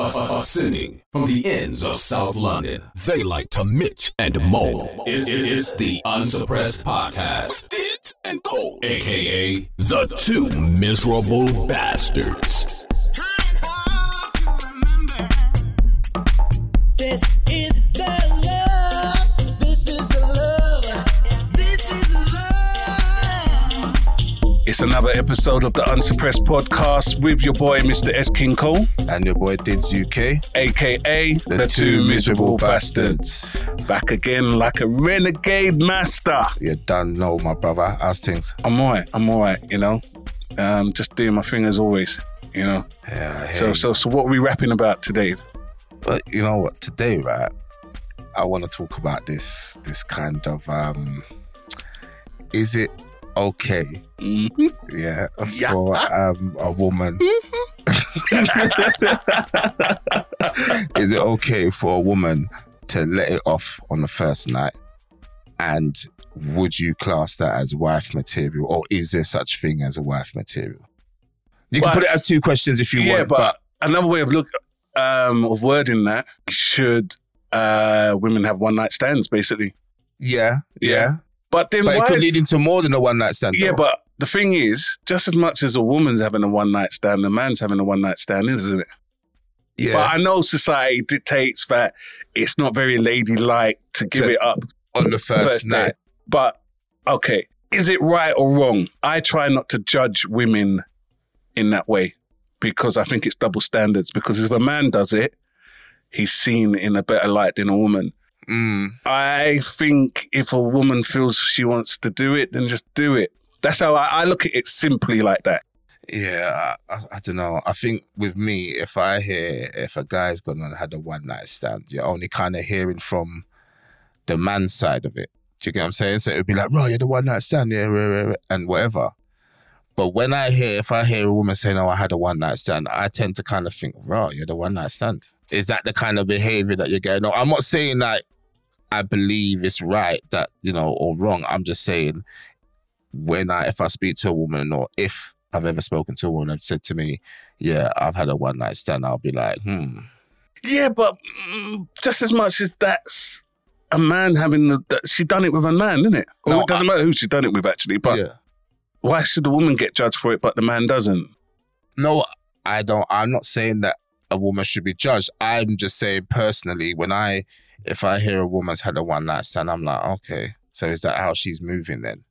Ascending from the ends of South London, they like to Mitch and Mo. It's, it's, it's the Unsuppressed Podcast Diddz and Cole, aka the two miserable bastards. It's another episode of the Unsuppressed Podcast with your boy, Mr. S. King Cole, and your boy Diddz UK, aka the, two, miserable bastards. Back again like a renegade master. You done know, my brother. How's things? I'm alright, I'm alright, you know. Um, just doing my thing as always, you know. Yeah, So, you. so, so, what are we rapping about today? But you know what? Today, right? I want to talk about this. This kind of um, is it okay? Mm-hmm. Yeah, for um a woman. is it okay for a woman to let it off on the first night? And would you class that as wife material, or is there such thing as a wife material? You can put it as two questions if you yeah, want, but, another way of look um, of wording that should uh, women have one night stands, basically. yeah, yeah. But then But why? it could lead into more than a one night stand. yeah, though. but the thing is, just as much as a woman's having a one night stand, the man's having a one night stand, isn't it? yeah, But I know society dictates that it's not very ladylike to give To- it up on the first, first day. night. But okay, is it right or wrong? I try not to judge women in that way because I think it's double standards. Because if a man does it, he's seen in a better light than a woman. Mm, I think if a woman feels she wants to do it, then just do it. That's how I, I look at it simply like that. yeah, I, I, I don't know. I think with me, if I hear if a guy's gone and had a one night stand, you're only kind of hearing from the man's side of it. Do you get what I'm saying? So it would be like, right, you're the one night stand, yeah, rah, rah, rah," and whatever. But when I hear, if I hear a woman saying, "Oh, I had a one night stand," I tend to kind of think, "Right, you're the one night stand." Is that the kind of behavior that you're getting? on? I'm not saying that I believe it's right that you know or wrong. I'm just saying when I if I speak to a woman or if I've ever spoken to a woman and said to me, "Yeah, I've had a one night stand," I'll be like, "Hmm, Yeah, but mm, just as much as that's a man having the, that she done it with a man, isn't it? Or No, it doesn't matter who she done it with, actually. But yeah." why should the woman get judged for it, but the man doesn't? No, I don't. I'm not saying that a woman should be judged. I'm just saying personally, when I if I hear a woman's had a one night stand, I'm like, okay, so is that how she's moving then?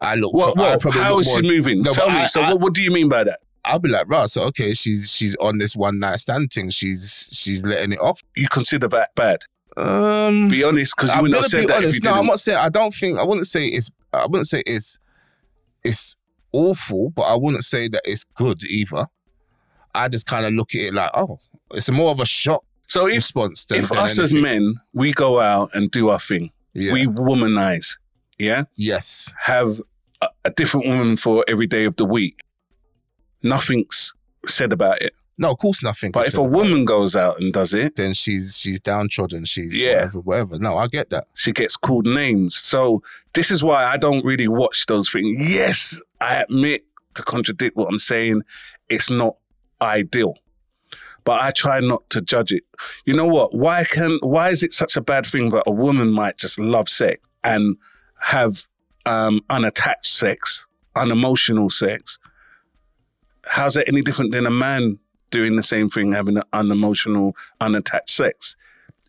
I look. What? I what probably how is she moving? No, Tell me. I- so, I- what, what do you mean by that? I'll be like, right, so okay, she's she's on this one night stand thing. She's she's letting it off. You consider that bad? Um, Be honest, because you wouldn't have said be that if you honest. No. I'm not saying. I don't think. I wouldn't say it's. I wouldn't say it's. It's awful, but I wouldn't say that it's good either. I just kind of look at it like, oh, it's more of a shock so if response than, if than us as men, we go out and do our thing, yeah. we womanize, yeah, yes, have a, a different woman for every day of the week. Nothing's said about it. no, of course nothing. But if a woman goes out and does it, then she's she's downtrodden. She's Yeah. whatever, whatever. No, I get that. she gets called names. So this is why I don't really watch those things. Yes, I admit to contradict what I'm saying, it's not ideal. But I try not to judge it. You know what? Why can why is it such a bad thing that a woman might just love sex and have um, unattached sex, unemotional sex? How's that any different than a man doing the same thing, having an unemotional, unattached sex?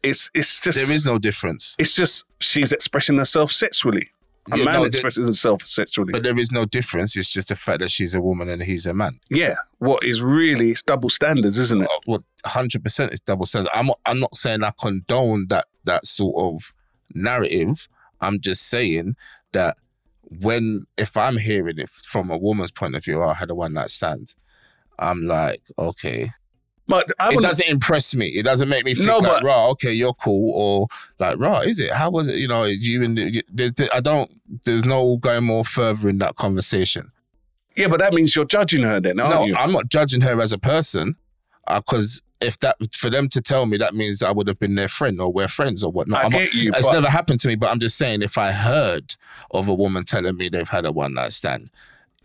It's it's just There is no difference. it's just she's expressing herself sexually. A Yeah, man no, there- expresses himself sexually. But there is no difference. It's just the fact that she's a woman and he's a man. yeah, what is really it's double standards, isn't it? Well, hundred percent is double standards. I'm not, I'm not saying I condone that that sort of narrative. I'm just saying that when if I'm hearing it from a woman's point of view, oh, I had a one night stand. I'm like, okay, But I it doesn't impress me. It doesn't make me think No, like, but- right, okay, you're cool, or like, right, is it? How was it? You know, is you and I don't. There's no going more further in that conversation. Yeah, but that means you're judging her then, aren't no, you? I'm not judging her as a person, uh, because if that for them to tell me that means I would have been their friend or we're friends or whatnot. I I'm not- get you, It's but- never happened to me, but I'm just saying if I heard of a woman telling me they've had a one night stand,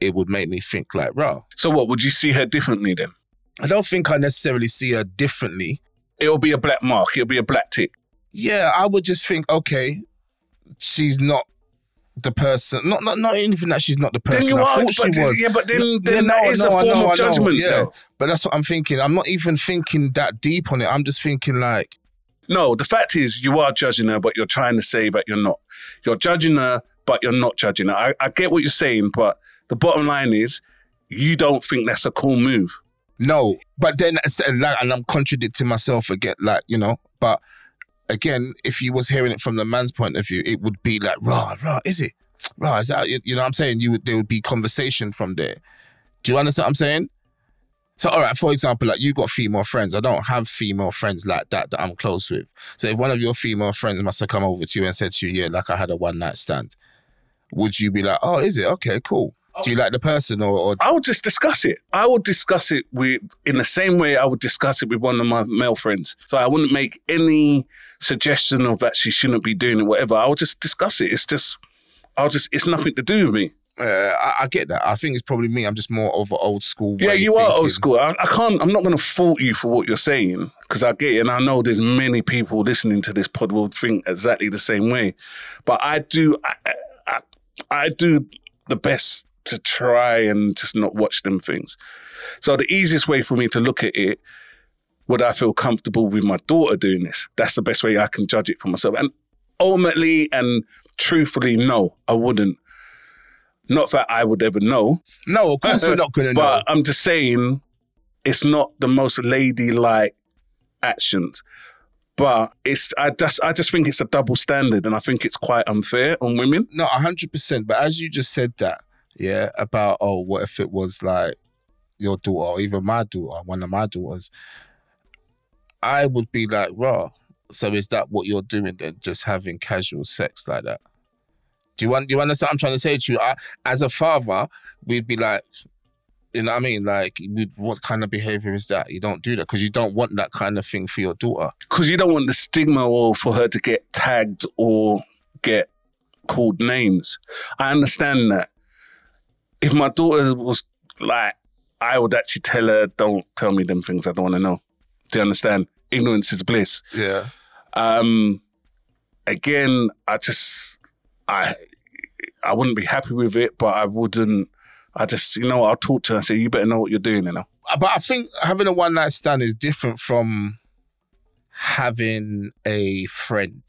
it would make me think like, bro, so what? Would you see her differently then? I don't think I necessarily see her differently. It'll be a black mark. It'll be a black tick. Yeah, I would just think, okay, she's not the person. Not not not even that she's not the person. Then you I are. thought she then- was. Yeah, but then, mm, Yeah, then no, that is no, a form know, of judgment. Yeah, though. but that's what I'm thinking. I'm not even thinking that deep on it. I'm just thinking like, No, the fact is, you are judging her, but you're trying to say that you're not. You're judging her, but you're not judging her. I, I get what you're saying, but the bottom line is, you don't think that's a cool move. No. But then, and I'm contradicting myself again. Like you know, but again, if you was hearing it from the man's point of view, it would be like, rah, rah, is it? Rah, is that, you you know what I'm saying? You would, there would be conversation from there. Do you understand what I'm saying? So, all right, for example, like you got female friends. I don't have female friends like that that I'm close with. So, if one of your female friends must have come over to you and said to you, yeah, like I had a one night stand, would you be like, oh, is it? Okay, cool. Do you like the person or, or I would just discuss it. I would discuss it with in the same way I would discuss it with one of my male friends. So I wouldn't make any suggestion of that she shouldn't be doing it, whatever. I would just discuss it. It's just, I'll just, it's nothing to do with me. uh, I, I get that. I think it's probably me. I'm just more of an old school. Yeah, you are old school. I, I can't. I'm not going to fault you for what you're saying because I get it, and I know there's many people listening to this pod will think exactly the same way. But I do. I, I, I do the best to try and just not watch them things. So the easiest way for me to look at it, would I feel comfortable with my daughter doing this? That's the best way I can judge it for myself. And ultimately and truthfully, no, I wouldn't. Not that I would ever know, No, of course we're not going to know. but I'm just saying, it's not the most ladylike actions. But it's I just I just think it's a double standard, and I think it's quite unfair on women. No, hundred percent. But as you just said that, yeah, about oh, what if it was like your daughter or even my daughter, one of my daughters, I would be like, raw. So is that what you're doing then? Just having casual sex like that? Do you want? Do you understand? what I'm trying to say to you. I, as a father, we'd be like, you know what I mean? Like, what kind of behavior is that? You don't do that because you don't want that kind of thing for your daughter. because you don't want the stigma or for her to get tagged or get called names. I understand that. If my daughter was like, I would actually tell her, don't tell me them things I don't want to know. Do you understand? Ignorance is bliss. Yeah. Um, again, I just, I, I wouldn't be happy with it, but I wouldn't. I just, you know, I'll talk to her and say, you better know what you're doing, you know. but I think having a one night stand is different from having a friend.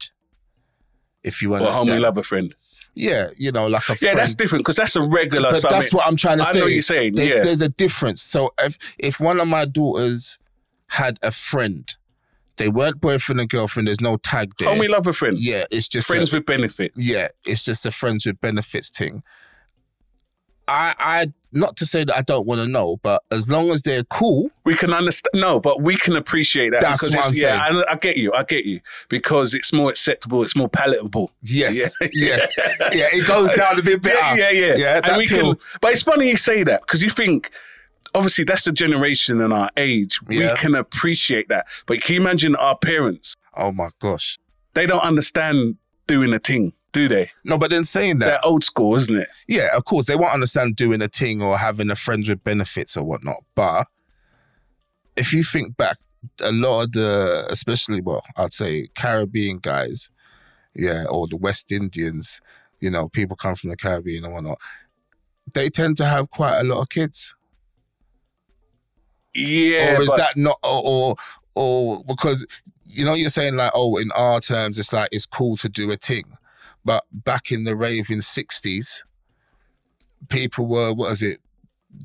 If you Or understand, homie lover friend. Yeah, you know, like a Yeah, that's different because that's a regular. but that's what I'm trying to I say. know what you're saying. There's, yeah. there's a difference. So if if one of my daughters had a friend, they weren't boyfriend and girlfriend. There's no tag there. Homie a friend. yeah, it's just Friends a, with benefit. yeah, it's just a friends with benefits thing. I I not to say that I don't want to know, but as long as they're cool, We can understand. No, but we can appreciate that That's what I'm yeah, I, I get you. I get you because it's more acceptable. It's more palatable. yes, Yeah. yes, yeah, it goes down a bit better. Yeah, yeah, yeah. yeah. and we pill. can. But it's funny you say that because you think. Obviously, that's the generation and our age. Yeah. We can appreciate that. But can you imagine our parents? Oh my gosh. They don't understand doing a thing, do they? No, but then saying that, They're old school, isn't it? yeah, of course, they won't understand doing a thing or having a friends with benefits or whatnot. But if you think back, a lot of the, especially, well, I'd say Caribbean guys, yeah, or the West Indians, you know, people come from the Caribbean and whatnot, they tend to have quite a lot of kids. Yeah. or is but- that not, or, or, or because, you know, you're saying like, oh, in our terms, it's like, it's cool to do a thing. But back in the raving 60s, people were, what is it,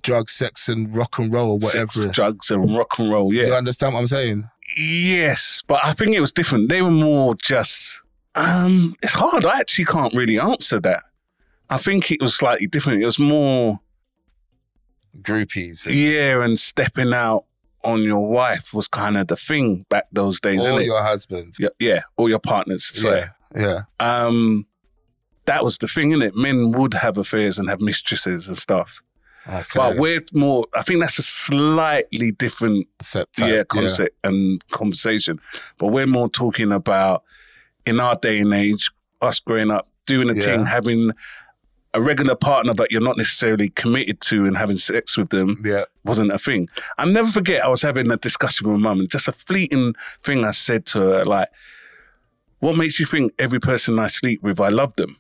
drugs, sex, and rock and roll or whatever. sex, drugs, and rock and roll? Yeah. Do you understand what I'm saying? Yes, but I think it was different. They were more just. Um, it's hard. I actually can't really answer that. I think it was slightly different. It was more, Groupies. yeah, and stepping out on your wife was kind of the thing back those days, or isn't it? your husband. Yeah, yeah, or your partners. So, Yeah. Yeah. um, that was the thing, innit? Men would have affairs and have mistresses and stuff. Okay. But we're more. I think that's a slightly different Concept yeah, concept and conversation. But we're more talking about in our day and age, us growing up, doing a Yeah. thing, having a regular partner that you're not necessarily committed to and having sex with them Yeah. wasn't a thing. I'll never forget I was having a discussion with my mum and just a fleeting thing I said to her, like, what makes you think every person I sleep with, I love them?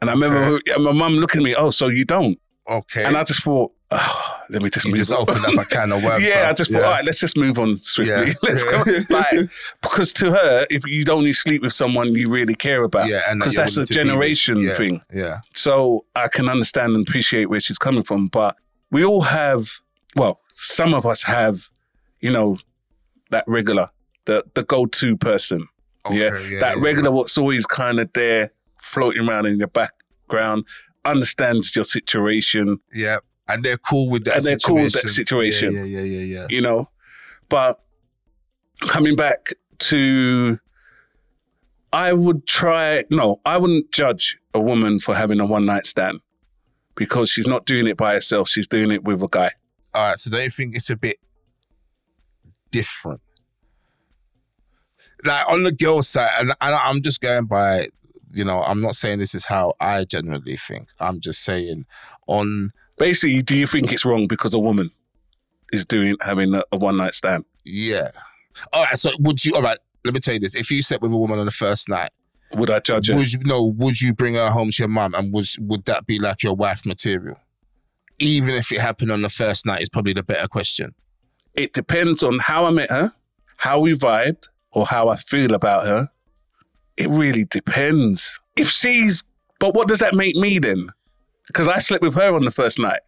And I remember my mum looking at me, oh, so you don't? Okay. And I just thought, oh, let me just you move just on. opened up a can of worms. yeah, I just thought, all right, let's just move on swiftly. Yeah. let's go. Like, because to her, if you don't only sleep with someone you really care about, Yeah, and that because that's a generation Yeah, thing. Yeah. So I can understand and appreciate where she's coming from. But we all have, well, some of us have, you know, that regular, the the go to person. yeah, Okay, yeah, that yeah, regular what's always kind of there, floating around in your background, understands your situation, Yeah. And they're cool with that And they're situation. cool with that situation. Yeah, yeah, yeah, yeah. yeah. you know. But coming back to, I would try. No, I wouldn't judge a woman for having a one night stand because she's not doing it by herself. She's doing it with a guy. All right. So don't you think it's a bit different? Like on the girl side, and, and I'm just going by, you know, I'm not saying this is how I generally think. I'm just saying on, Basically, do you think it's wrong because a woman is doing having a, a one night stand? yeah. All right. So would you, all right, let me tell you this. If you slept with a woman on the first night, Would I judge her? would you, no, would you bring her home to your mum and would, would that be like your wife material? Even if it happened on the first night is probably the better question. It depends on how I met her, how we vibed, or how I feel about her. It really depends. If she's, but what does that make me then? Because I slept with her on the first night,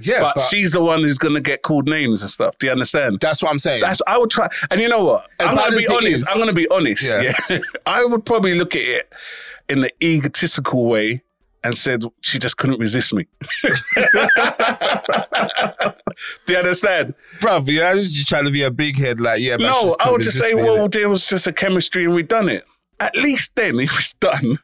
Yeah. but, she's the one who's gonna get called names and stuff. Do you understand? that's what I'm saying. That's I would try, and you know what? As I'm gonna be honest. is- I'm gonna be honest. Yeah. Yeah, I would probably look at it in the egotistical way and said she just couldn't resist me. Do you understand? Bruv, you know, just trying to be a big head, like, yeah, but no, I would just say, me, well, there was just a chemistry and we done it. At least then, if it's done,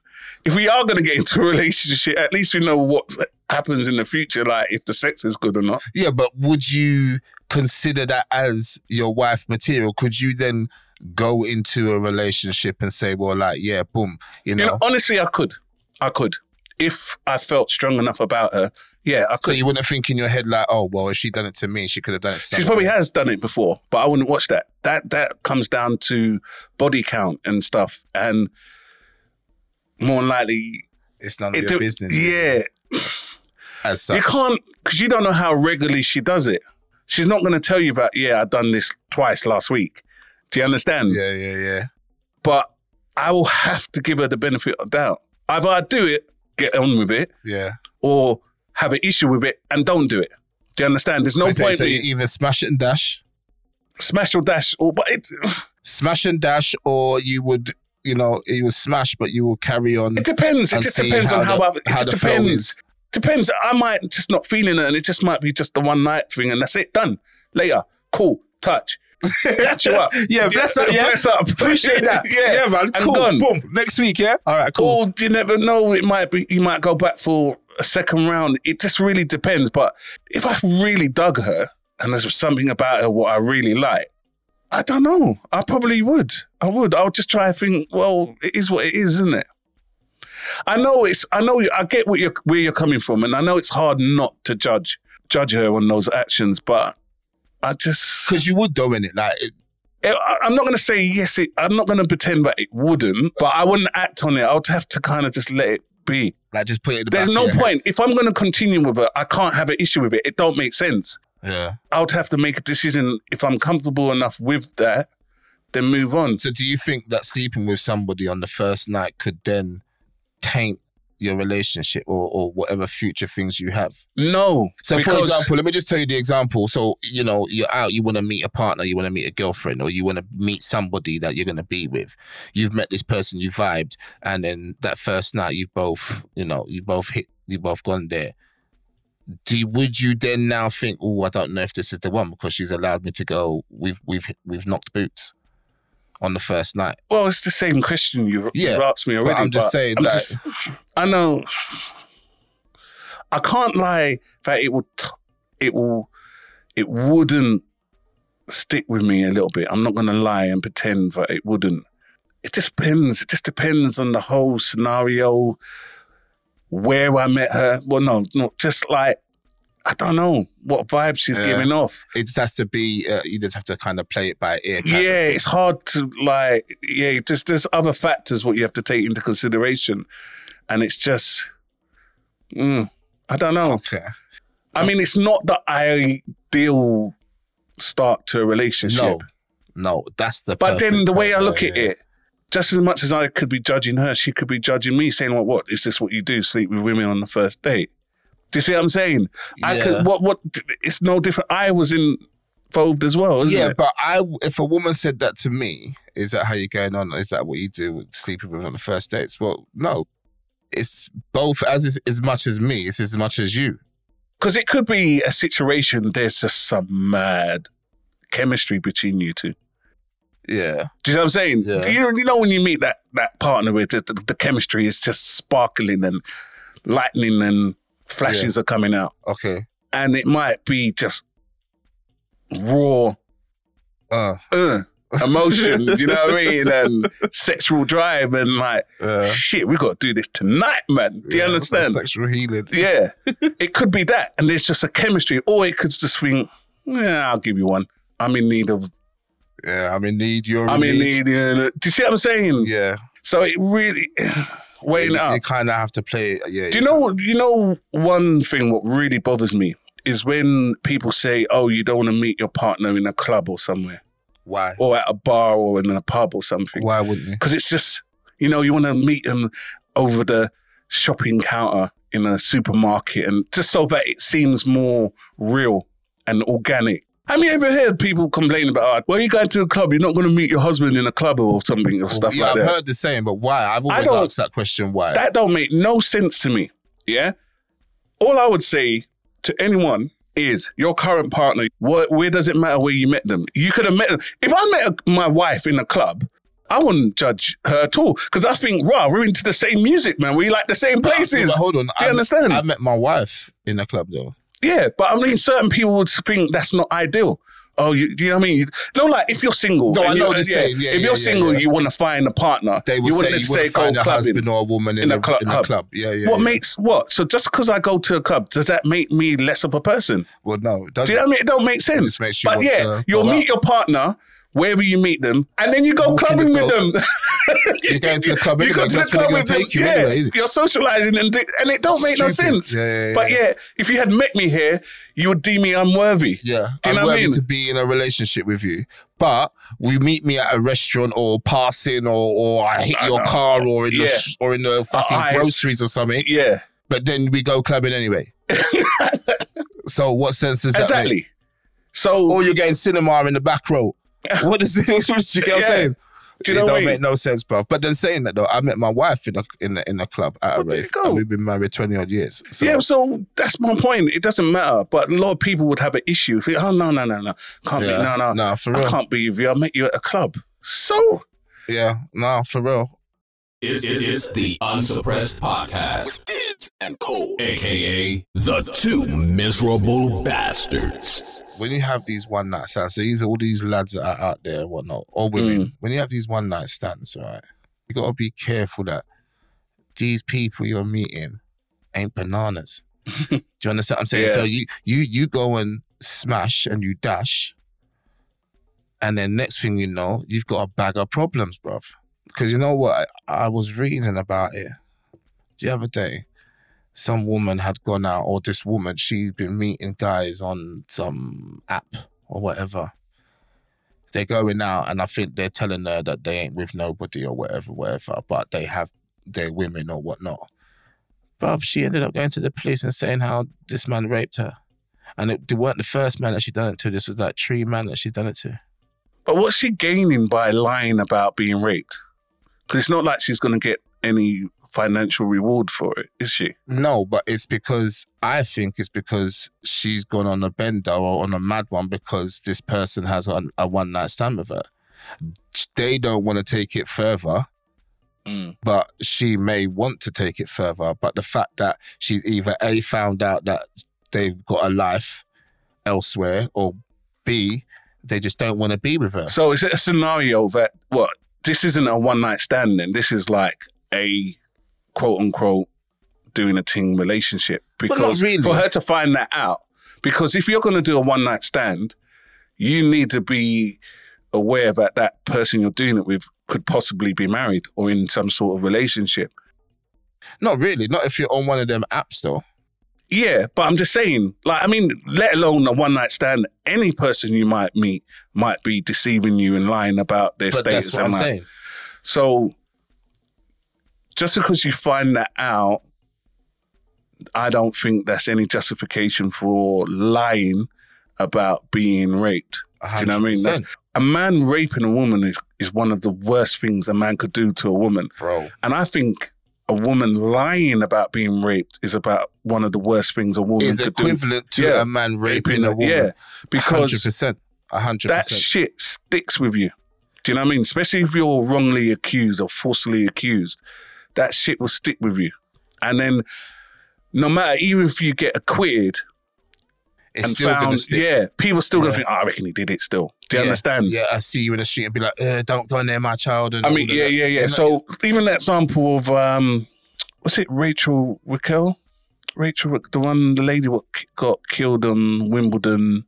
if we are going to get into a relationship, at least we know what happens in the future, like if the sex is good or not. yeah, but would you consider that as your wife material? Could you then go into a relationship and say, well, like, yeah, boom, you know? You know, honestly, I could. I could. If I felt strong enough about her, yeah, I so you wouldn't think in your head, like, oh, well, if she done it to me, she could have done it to She probably has done it before, but I wouldn't watch that. That that comes down to body count and stuff, and more than likely, It's none of it your do- business. Yeah, As such. you can't because you don't know how regularly she does it. She's not going to tell you that. Yeah, I done this twice last week. Do you understand? Yeah, yeah, yeah. But I will have to give her the benefit of doubt. Either I do it, get on with it, Yeah. or have an issue with it and don't do it. Do you understand? There's no so, so- point so in you either smash it and dash, smash or dash or but it smash and dash, or you would, you know, you would smash, but you will carry on. it depends. It just depends on how the- I, it how just depends. Depends. I might just not feeling it and it just might be just the one night thing and that's it. Done. Later. Cool. Touch. Catch you up. Yeah, bless up, yeah. Bless up. Appreciate that. yeah. yeah, man. And Cool. gone. Boom. Next week, yeah. All right, cool. Or you never know. It might be. You might go back for a second round. It just really depends. But if I really dug her and there's something about her what I really like, I don't know. I probably would. I would. I would just try and think. Well, it is what it is, isn't it? I know it's. I know. I get what you're, where you're coming from, and I know it's hard not to judge judge her on those actions. But I just. Because you would though, in it, like, it, eh, I- I'm not going to say yes. It, I'm not going to pretend that it wouldn't, but I wouldn't act on it. I would have to kind of just let it be. Like just put it. In the There's no point. If I'm going to continue with it, I can't have an issue with it. It don't make sense. Yeah. I would have to make a decision. If I'm comfortable enough with that, then move on. So, do you think that sleeping with somebody on the first night could then taint your relationship or, or whatever future things you have? No. So, for example, let me just tell you the example. So, you know, you're out, you want to meet a partner, you want to meet a girlfriend, or you want to meet somebody that you're going to be with. You've met this person, you vibed, and then that first night, you've both, you know, you both hit, you both gone there. Do would you then now think, oh, I don't know if this is the one because she's allowed me to go. We've we've we've knocked boots on the first night. Well, it's the same question you've, Yeah, you've asked me already. I'm just saying, I'm like- just- I know. I can't lie that it would. t- It will. It wouldn't stick with me a little bit. I'm not going to lie and pretend that it wouldn't. It just depends. It just depends on the whole scenario. where I met her. Well, no, not just like I don't know what vibe she's Yeah. giving off. It just has to be. Uh, you just have to kind of play it by ear. Yeah, it's hard to like. Yeah, just there's other factors what you have to take into consideration, and it's just, mm, I don't know. Okay. I mean, it's not the ideal start to a relationship. No, no, that's the. But then the way I look at it, just as much as I could be judging her, she could be judging me, saying, "Well, what is this? What you do? Sleep with women on the first date?" Do you see what I'm saying? I could. What? What? It's no different. I was involved as well, isn't yeah, it? but I if a woman said that to me, is that how you're going on? Is that what you do with sleeping with on the first dates? Well, no. It's both as as much as me. It's as much as you. Because it could be a situation. There's just some mad chemistry between you two. Yeah. Do you know what I'm saying? Yeah. You, know, you know when you meet that that partner with the, the, the chemistry is just sparkling and lightning and flashes are coming out. Okay. and it might be just raw Uh. uh, emotion, you know what I mean, and sexual drive, and like Uh, shit, we got to do this tonight, man. Do you yeah, understand? Sexual healing. Yeah, it could be that, and there's just a chemistry, or it could just think, yeah, I'll give you one. I'm in need of. Yeah, I'm in need. You're I'm in need. uh, do you see what I'm saying? Yeah. So it really weighing you, up. you kind of have to play. it, Yeah. Do you know? You know, one thing what really bothers me is when people say, "Oh, you don't want to meet your partner in a club or somewhere." why? or at a bar or in a pub or something. Why wouldn't you? Because it's just, you know, you want to meet them over the shopping counter in a supermarket and just so that it seems more real and organic. I mean, ever heard people complain about, ah, oh, well, you going to a club, you're not going to meet your husband in a club or something or oh, stuff like that. yeah, like I've that. heard the same, but why? I've always don't- asked that question. Why? That don't make no sense to me. Yeah. All I would say to anyone is your current partner. What, where does it matter where you met them? You could have met them. If I met a, my wife in a club, I wouldn't judge her at all because I think, wow, we're into the same music, man. We like the same places. but hold on. Do you I, understand? I met my wife in a club though. Yeah, but I mean, certain people would think that's not ideal. Oh, you, do you know what I mean? No, like if you're single, No, I know you're- the saying. Yeah, if yeah, you're yeah, single, you want to find a partner. They would you say you find a husband or a woman in, in a, a club- in a club. Yeah, yeah. what makes what? So just because I go to a club, does that make me less of a person? Well, no, it doesn't. Do you know what I mean? It don't make sense. just makes you but yeah, you'll meet out. your partner wherever you meet them, and then you go Walk in clubbing the with them. You're going to the club You go to the club with them. take you yeah, anyway. you're socializing, and, and it don't make no sense. Yeah, yeah, yeah. But yeah, if you had met me here, you would deem me unworthy. Yeah, Do you I'm know what I mean? to be in a relationship with you. But we meet me at a restaurant or passing or, or I hit I your know. car or in the Yeah. sh- or in the fucking eyes. groceries or something. Yeah, But then we go clubbing anyway. so what sense does that make? exactly. So Or you're getting cinema in the back row. What is it? What you get what I'm Yeah. saying? Do you it know don't I make no sense, bro. But then saying that though, I met my wife in a in a, in a club at a Well, there you rave, go. and we've been married twenty odd years. So, yeah, so that's my point. It doesn't matter, but a lot of people would have an issue. Think, oh no, no, no, no, can't Yeah. be, no, no, Nah, for I can't be with you. I met you at a club. So yeah, no, for real. It's, it's, it's the Unsuppressed Podcast. Diddz and Cole, aka the two miserable bastards. When you have these one night stands, so these all these lads that are out there and whatnot, or women, Mm. when you have these one night stands, right, you gotta be careful that these people you're meeting ain't bananas. Do you understand what I'm saying? Yeah. So you you you go and smash and you dash, and then next thing you know, you've got a bag of problems, bruv. Because you know what? I, I was reading about it the other day some woman had gone out, or this woman, she'd been meeting guys on some app or whatever. They're going out, and I think they're telling her that they ain't with nobody or whatever, whatever, but they have their women or whatnot. But she ended up going to the police and saying how this man raped her. And it, they weren't the first man that she'd done it to. This was like three man that she'd done it to. But what's she gaining by lying about being raped? Because it's not like she's going to get any financial reward for it, is she? No, but it's because I think it's because she's gone on a bender or on a mad one because this person has a, a one night stand with her. They don't want to take it further, Mm. but she may want to take it further. But the fact that she either A found out that they've got a life elsewhere or B, they just don't want to be with her. So is it a scenario that, what, this isn't a one night stand then? This is like a quote unquote doing a thing relationship because really. for her to find that out, because if you're going to do a one night stand, you need to be aware that that person you're doing it with could possibly be married or in some sort of relationship. Not really. Not if you're on one of them apps though. Yeah, but I'm just saying, like, I mean, let alone a one night stand, any person you might meet might be deceiving you and lying about their But status. that's what I'm saying. So just because you find that out, I don't think that's any justification for lying about being raped. Do you know what I mean? That's- A man raping a woman is, is one of the worst things a man could do to a woman. Bro. And I think a woman lying about being raped is about one of the worst things a woman Is could equivalent do. to Yeah. a man raping a woman. Yeah, because 100%. 100%. that shit sticks with you. Do you know what I mean? Especially if you're wrongly accused or falsely accused, that shit will stick with you. And then, no matter, even if you get acquitted it's and still found, going to stick. yeah, people still gonna Yeah. think, oh, I reckon he did it still. Do you Yeah. understand? Yeah, I see you in the street and be like, uh, don't go in there, my child. And I mean, of yeah, yeah, yeah. So even that example of um, what's it, Rachel Raquel, Rachel, Ra- the one, the lady what got killed on Wimbledon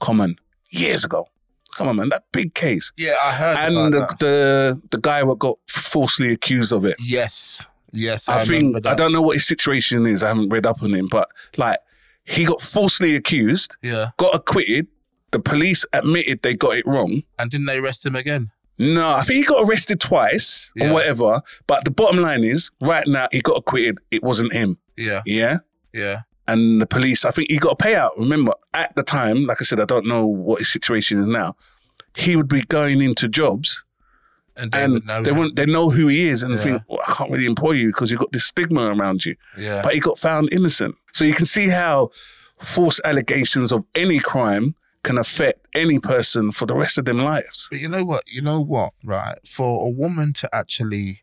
Common years ago. Come on, man, that big case. yeah, I heard and about the, that. the the guy what got falsely accused of it. Yes, yes. I, I, think I don't know what his situation is. I haven't read up on him, but like he got falsely accused, Yeah, got acquitted. The police admitted they got it wrong. and didn't they arrest him again? No, I think he got arrested twice Yeah. or whatever. But the bottom line is, right now he got acquitted. It wasn't him. Yeah, Yeah. yeah. And the police, I think he got a payout. Remember, at the time, like I said, I don't know what his situation is now. He would be going into jobs And they and know they, wouldn't, they know who he is and Yeah. think well, I can't really employ you because you've got this stigma around you. Yeah, But he got found innocent. So you can see how false allegations of any crime can affect any person for the rest of their lives. But you know what? You know what? Right. For a woman to actually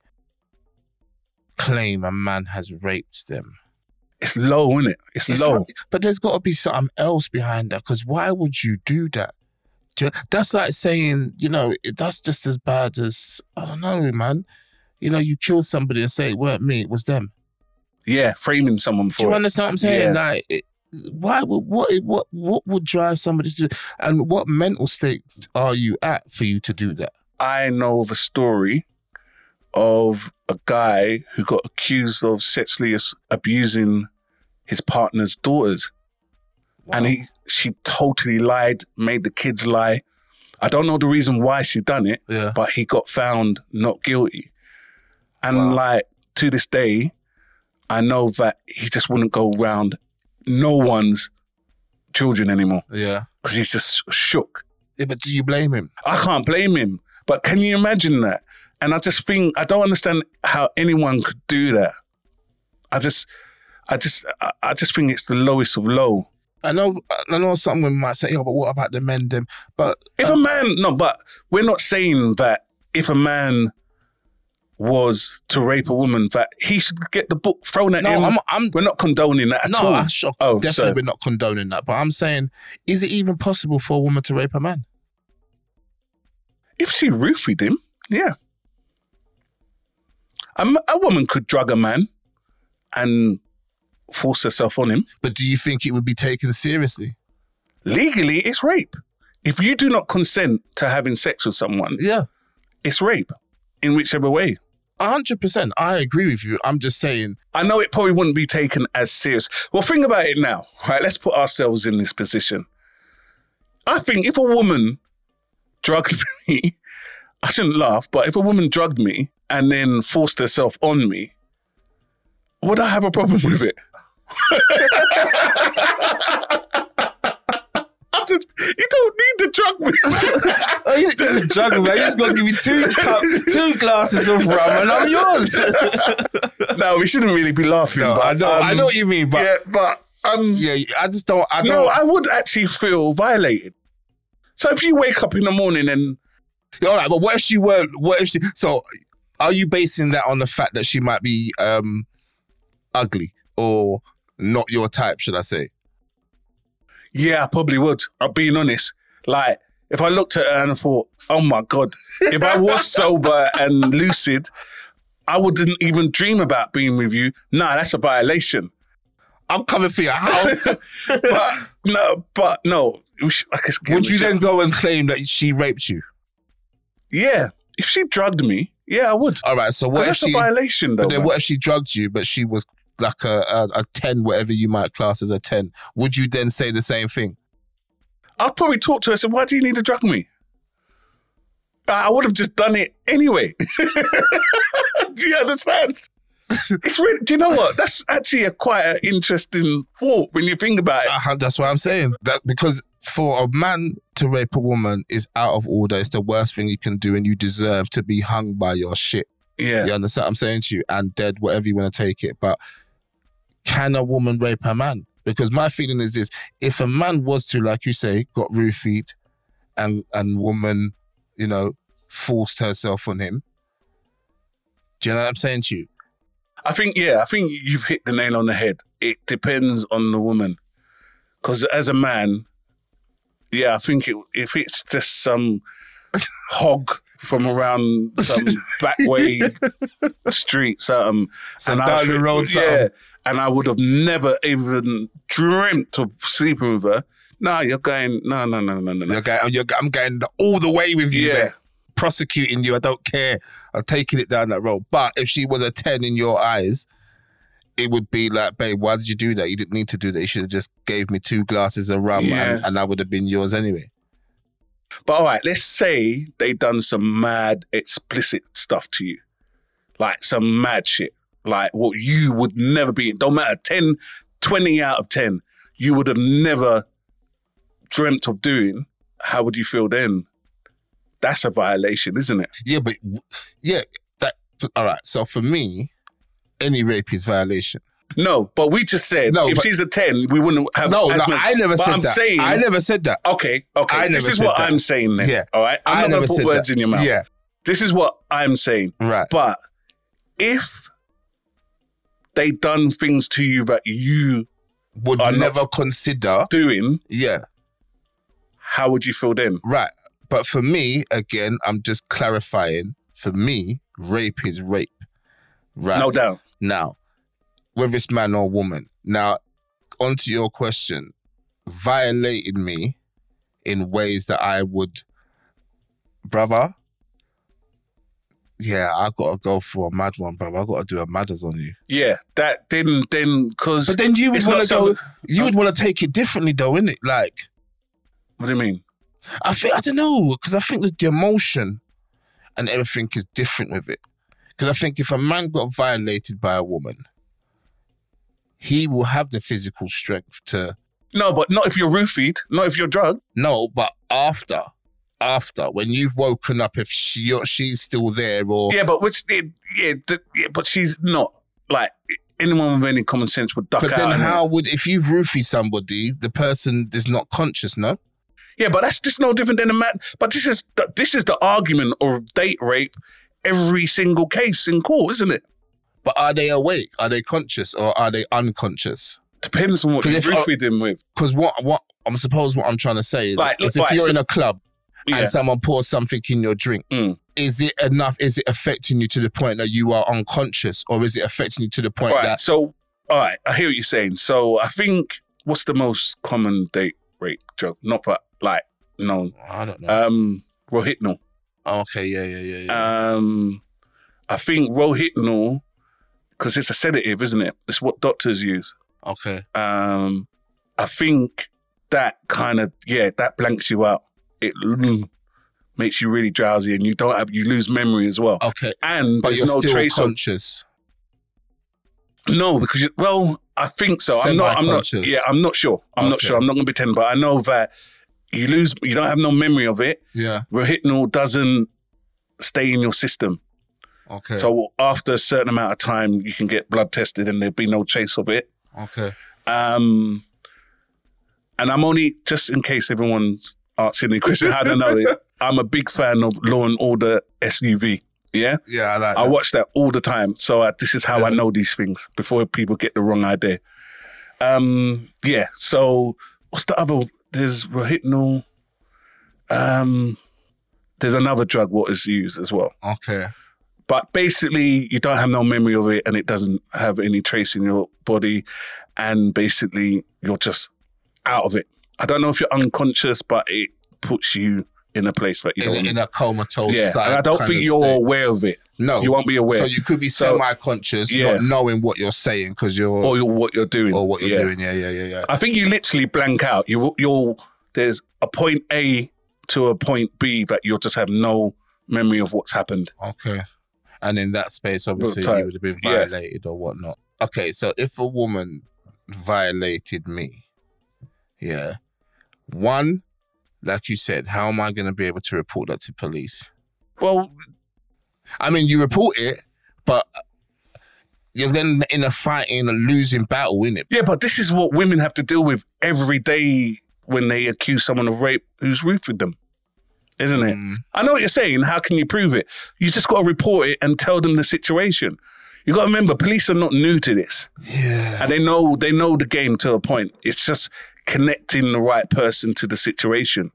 claim a man has raped them, It's low, isn't it? It's, it's low. not- but there's got to be something else behind that. Because why would you do that? Do you- That's like saying, you know, that's just as bad as I don't know, man. You know, you kill somebody and say it weren't me, it was them. yeah, framing someone for Do you it. understand what I'm saying? Yeah. Like, it, why would what what what would drive somebody to, and what mental state are you at for you to do that? I know of a story of a guy who got accused of sexually abusing his partner's daughters. And he she totally lied, made the kids lie. I don't know the reason why she done it, yeah, but he got found not guilty. And Wow. like to this day, I know that he just wouldn't go round no one's children anymore yeah, because he's just shook. yeah. But do you blame him? I can't blame him. But can you imagine that? And I just think I don't understand how anyone could do that. I just, I just, I- just think it's the lowest of low. I know, I know some women might say, "Oh, but what about the men?" Them, but If a um, man, no, but we're not saying that if a man was to rape a woman, that he should get the book thrown at no, him. I'm, I'm we're not condoning that at no, all. I'm shocked. Oh, Definitely, sorry. we're not condoning that. But I'm saying, is it even possible for a woman to rape a man? If she roofied him, yeah. A, a woman could drug a man and force herself on him. But do you think it would be taken seriously? legally it's rape. If you do not consent to having sex with someone, Yeah, it's rape in whichever way. hundred percent. I agree with you. I'm just saying, I know it probably wouldn't be taken as serious. Well, think about it now, right? Let's put ourselves in this position. I think if a woman drugged me, I shouldn't laugh, but if a woman drugged me and then forced herself on me, would I have a problem with it? I'm just, you don't need to drug me. oh, you need to juggle, man. You just got to give me two cup, two glasses of rum, and I'm yours. no, we shouldn't really be laughing. no, but, I know, I um, know what you mean, but yeah, but um, yeah, I just don't. I don't. no, I would actually feel violated. So if you wake up in the morning and All right, but what if she weren't? What if she? So, are you basing that on the fact that she might be um ugly or not your type? Should I say? yeah, I probably would. I'm being honest. Like if I looked at her and I thought, oh my god, if I was sober and lucid, I wouldn't even dream about being with you. Nah, that's a violation. I'm coming for your house. But no, but no. we should- I guess- Would you then go and claim that she raped you? Yeah, if she drugged me, yeah, I would. All right, so what if that's she? a violation, though. But then man. what if she drugged you, but she was like a, a a ten, whatever you might class as a ten? Would you then say the same thing? I'd probably talk to her and say, Why do you need to drug me? I I would have just done it anyway. do you understand? It's really, do you know what? That's actually a quite an interesting thought when you think about it. Uh, that's what I'm saying. That because for a man to rape a woman is out of order. It's the worst thing you can do, and you deserve to be hung by your shit. Yeah. You understand what I'm saying to you? And dead, whatever you want to take it. But can a woman rape a man? Because my feeling is this: if a man was to, like you say, got roofied, and and woman, you know, forced herself on him. Do you know what I'm saying to you? I think, yeah, I think you've hit the nail on the head. It depends on the woman. Because as a man, yeah, I think it, if it's just some hog from around some back way street, something, Some I down the road yeah, something. and I would have never even dreamt of sleeping with her. No, you're going, no, no, no, no, no. You're going, you're, I'm going all the way with you, Yeah. prosecuting you. I don't care. I'm taking it down that road. But if she was a 10 in your eyes, it would be like, babe, why did you do that? You didn't need to do that. You should have just gave me two glasses of rum Yeah. and, and I would have been yours anyway. But all right, let's say they done some mad explicit stuff to you, like some mad shit, like what you would never be. Don't matter 10, 20 out of ten, you would have never dreamt of doing. How would you feel then? That's a violation, isn't it? Yeah, but yeah, that all right. So for me, any rape is violation. No, but we just said No, if she's a ten, we wouldn't have. No, no, I never but said I'm that. Saying, I never said that. Okay, okay. I this is what that. I'm saying then. Yeah. All right. I'm I not gonna put words that. in your mouth. Yeah, This is what I'm saying. right. But if they done things to you that you Would never consider. doing, Yeah, how would you feel then? right. But for me, again, I'm just clarifying. For me, rape is rape. Right. No doubt. Now, whether it's man or woman. Now, onto your question, violated me in ways that I would, brother. Yeah, I gotta go for a mad one, brother. I gotta do a madders on you. Yeah, that then then because But then you would want to go. You would want to take it differently, though, innit? Like, what do you mean? I think I don't know because I think that the emotion and everything is different with it. Because I think if a man got violated by a woman, he will have the physical strength to No, but not if you're roofied, not if you're drugged. no. But after, after when you've woken up, if she she's still there, or Yeah, but which yeah, yeah, but she's not like anyone with any common sense would duck but out. then and- how would if you've roofied somebody, the person is not conscious, no? Yeah, but that's just no different than a man. But this is the, this is the argument of date rape every single case in court, isn't it? But are they awake? Are they conscious or are they unconscious? Depends on what you roofied him with. Because what what I'm suppose what I'm trying to say is, Like, is look, if you're so- in a club Yeah. and someone pours something in your drink, Mm. is it enough? Is it affecting you to the point that you are unconscious, or is it affecting you to the point right. that So, all right, I hear what you're saying. So, I think what's the most common date rape drug? Not that like known. I don't know? Um, Rohypnol. Okay, yeah, yeah, yeah, yeah. Um, I think Rohypnol because it's a sedative, isn't it? It's what doctors use. okay, Um, I think that kind of yeah, that blanks you out. It mm, makes you really drowsy, and you don't have you lose memory as well. okay, And but there's no trace of conscious. No, because you, well, I think so. I'm not. I'm not. Yeah, I'm not sure. I'm not sure. I'm not going to pretend, but I know that you lose. You don't have no memory of it. Yeah, Rohypnol doesn't stay in your system. okay, So after a certain amount of time, you can get blood tested, and there'll be no trace of it. okay, Um, and I'm only just in case everyone's asking the question. I don't know. It, I'm a big fan of Law and Order SUV. Yeah. yeah, I like I that. watch that all the time. So uh, this is how I know these things before people get the wrong idea. Um, yeah. So what's the other? There's Rohypnol. Um, there's another drug what is used as well. Okay, But basically, you don't have no memory of it, and it doesn't have any trace in your body, and basically, you're just out of it. I don't know if you're unconscious, but it puts you in a place that you In, don't. in a comatose yeah, side and I don't think you're state. aware of it. No, you won't be aware. So you could be So- semi-conscious, Yeah. not knowing what you're saying because you're or you're, what you're doing, or what you're Yeah. doing. Yeah, yeah, yeah, yeah. I think you literally blank out. You you'll there's a point A to a point B that you'll just have no memory of what's happened. Okay. And in that space, obviously, you would have been Yeah. violated or whatnot. Okay, so if a woman violated me, yeah, one, like you said, how am I going to be able to report that to police? Well, I mean, you report it, but you're then in a fighting, a losing battle, in it. yeah, but this is what women have to deal with every day when they accuse someone of rape who's roofing them, isn't it? Mm. I know what you're saying. How can you prove it? You just got to report it and tell them the situation. You got to remember, police are not new to this, Yeah. and they know they know the game to a point. It's just connecting the right person to the situation.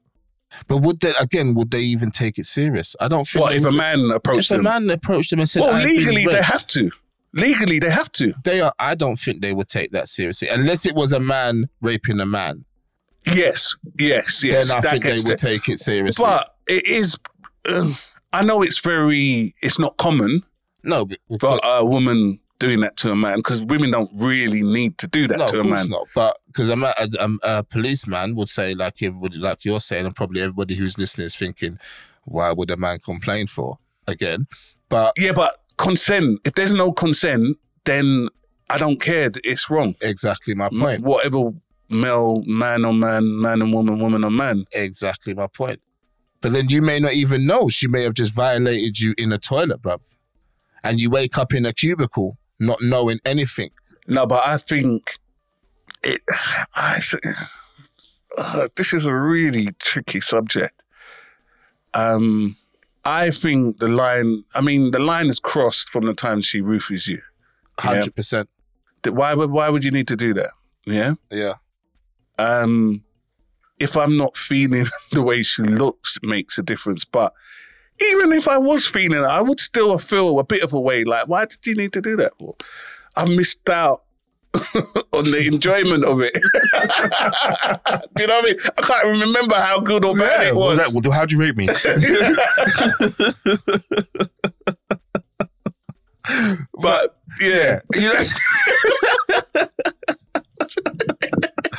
But would they, again, would they even take it serious? I don't think. What if a man approached If a man approached them and said, well, legally they have to. Legally they have to. they are. I don't think they would take that seriously unless it was a man raping a man. Yes, yes, yes. then I that think they would take it seriously. But it is. Uh, I know it's very. It's not common no, but, for a woman doing that to a man because women don't really need to do that no, to of a course man. not. But because a, a, a, a policeman would say, like everybody, like you're saying, and probably everybody who's listening is thinking, why would a man complain for again? But Yeah, but consent. If there's no consent, then I don't care. It's wrong. exactly my point. Whatever male, man on man, man and woman, woman on man. Exactly my point. But then you may not even know. She may have just violated you in a toilet, bruv. And you wake up in a cubicle not knowing anything. No, but I think it. I th- uh, this is a really tricky subject. Um, I think the line. I mean, the line is crossed from the time she roofies you. 100%. Why would Why would you need to do that? Yeah. Yeah. Um, if I'm not feeling the way she looks, it makes a difference. But even if I was feeling it, I would still feel a bit of a way. Like, why did you need to do that? Well, I missed out on the enjoyment of it. do you know what I mean? I can't remember how good or bad it was. how'd you rate me? but yeah, you know.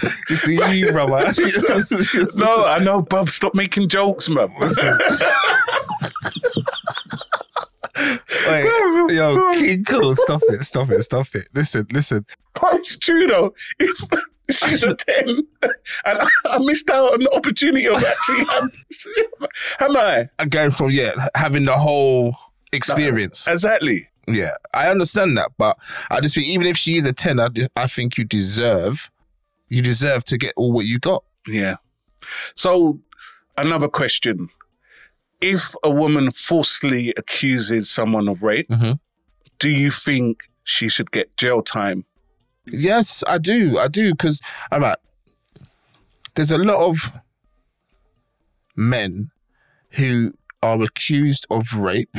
you see, you, brother. no, I know, Bob. Stop making jokes, man. Wait, yo, King Cool, stop it, stop it, stop it. Listen, listen. But it's true though. If she's a 10 and I, I missed out on the opportunity of actually am I? I'm going from yeah, having the whole experience. Exactly. Yeah, I understand that, but I just think even if she is a ten, I, I think you deserve, you deserve to get all what you got. Yeah. So another question. If a woman falsely accuses someone of rape, Mhm. do you think she should get jail time? Yes, I do, I do, because I'm like, there's a lot of men who are accused of rape,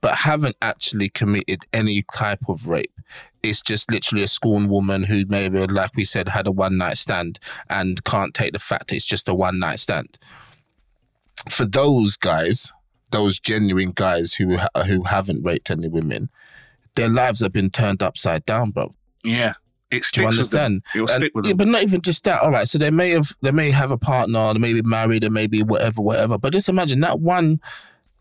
but haven't actually committed any type of rape. It's just literally a scorned woman who maybe, like we said, had a one night stand and can't take the fact that it's just a one night stand. For those guys, those genuine guys who ha- who haven't raped any women, their lives have been turned upside down, bro. Yeah. It sticks Do you understand? With them. It'll And- stick with yeah, but not even just that. All right, so they may have they may have a partner, they may be married, they may be whatever, whatever. But just imagine that one,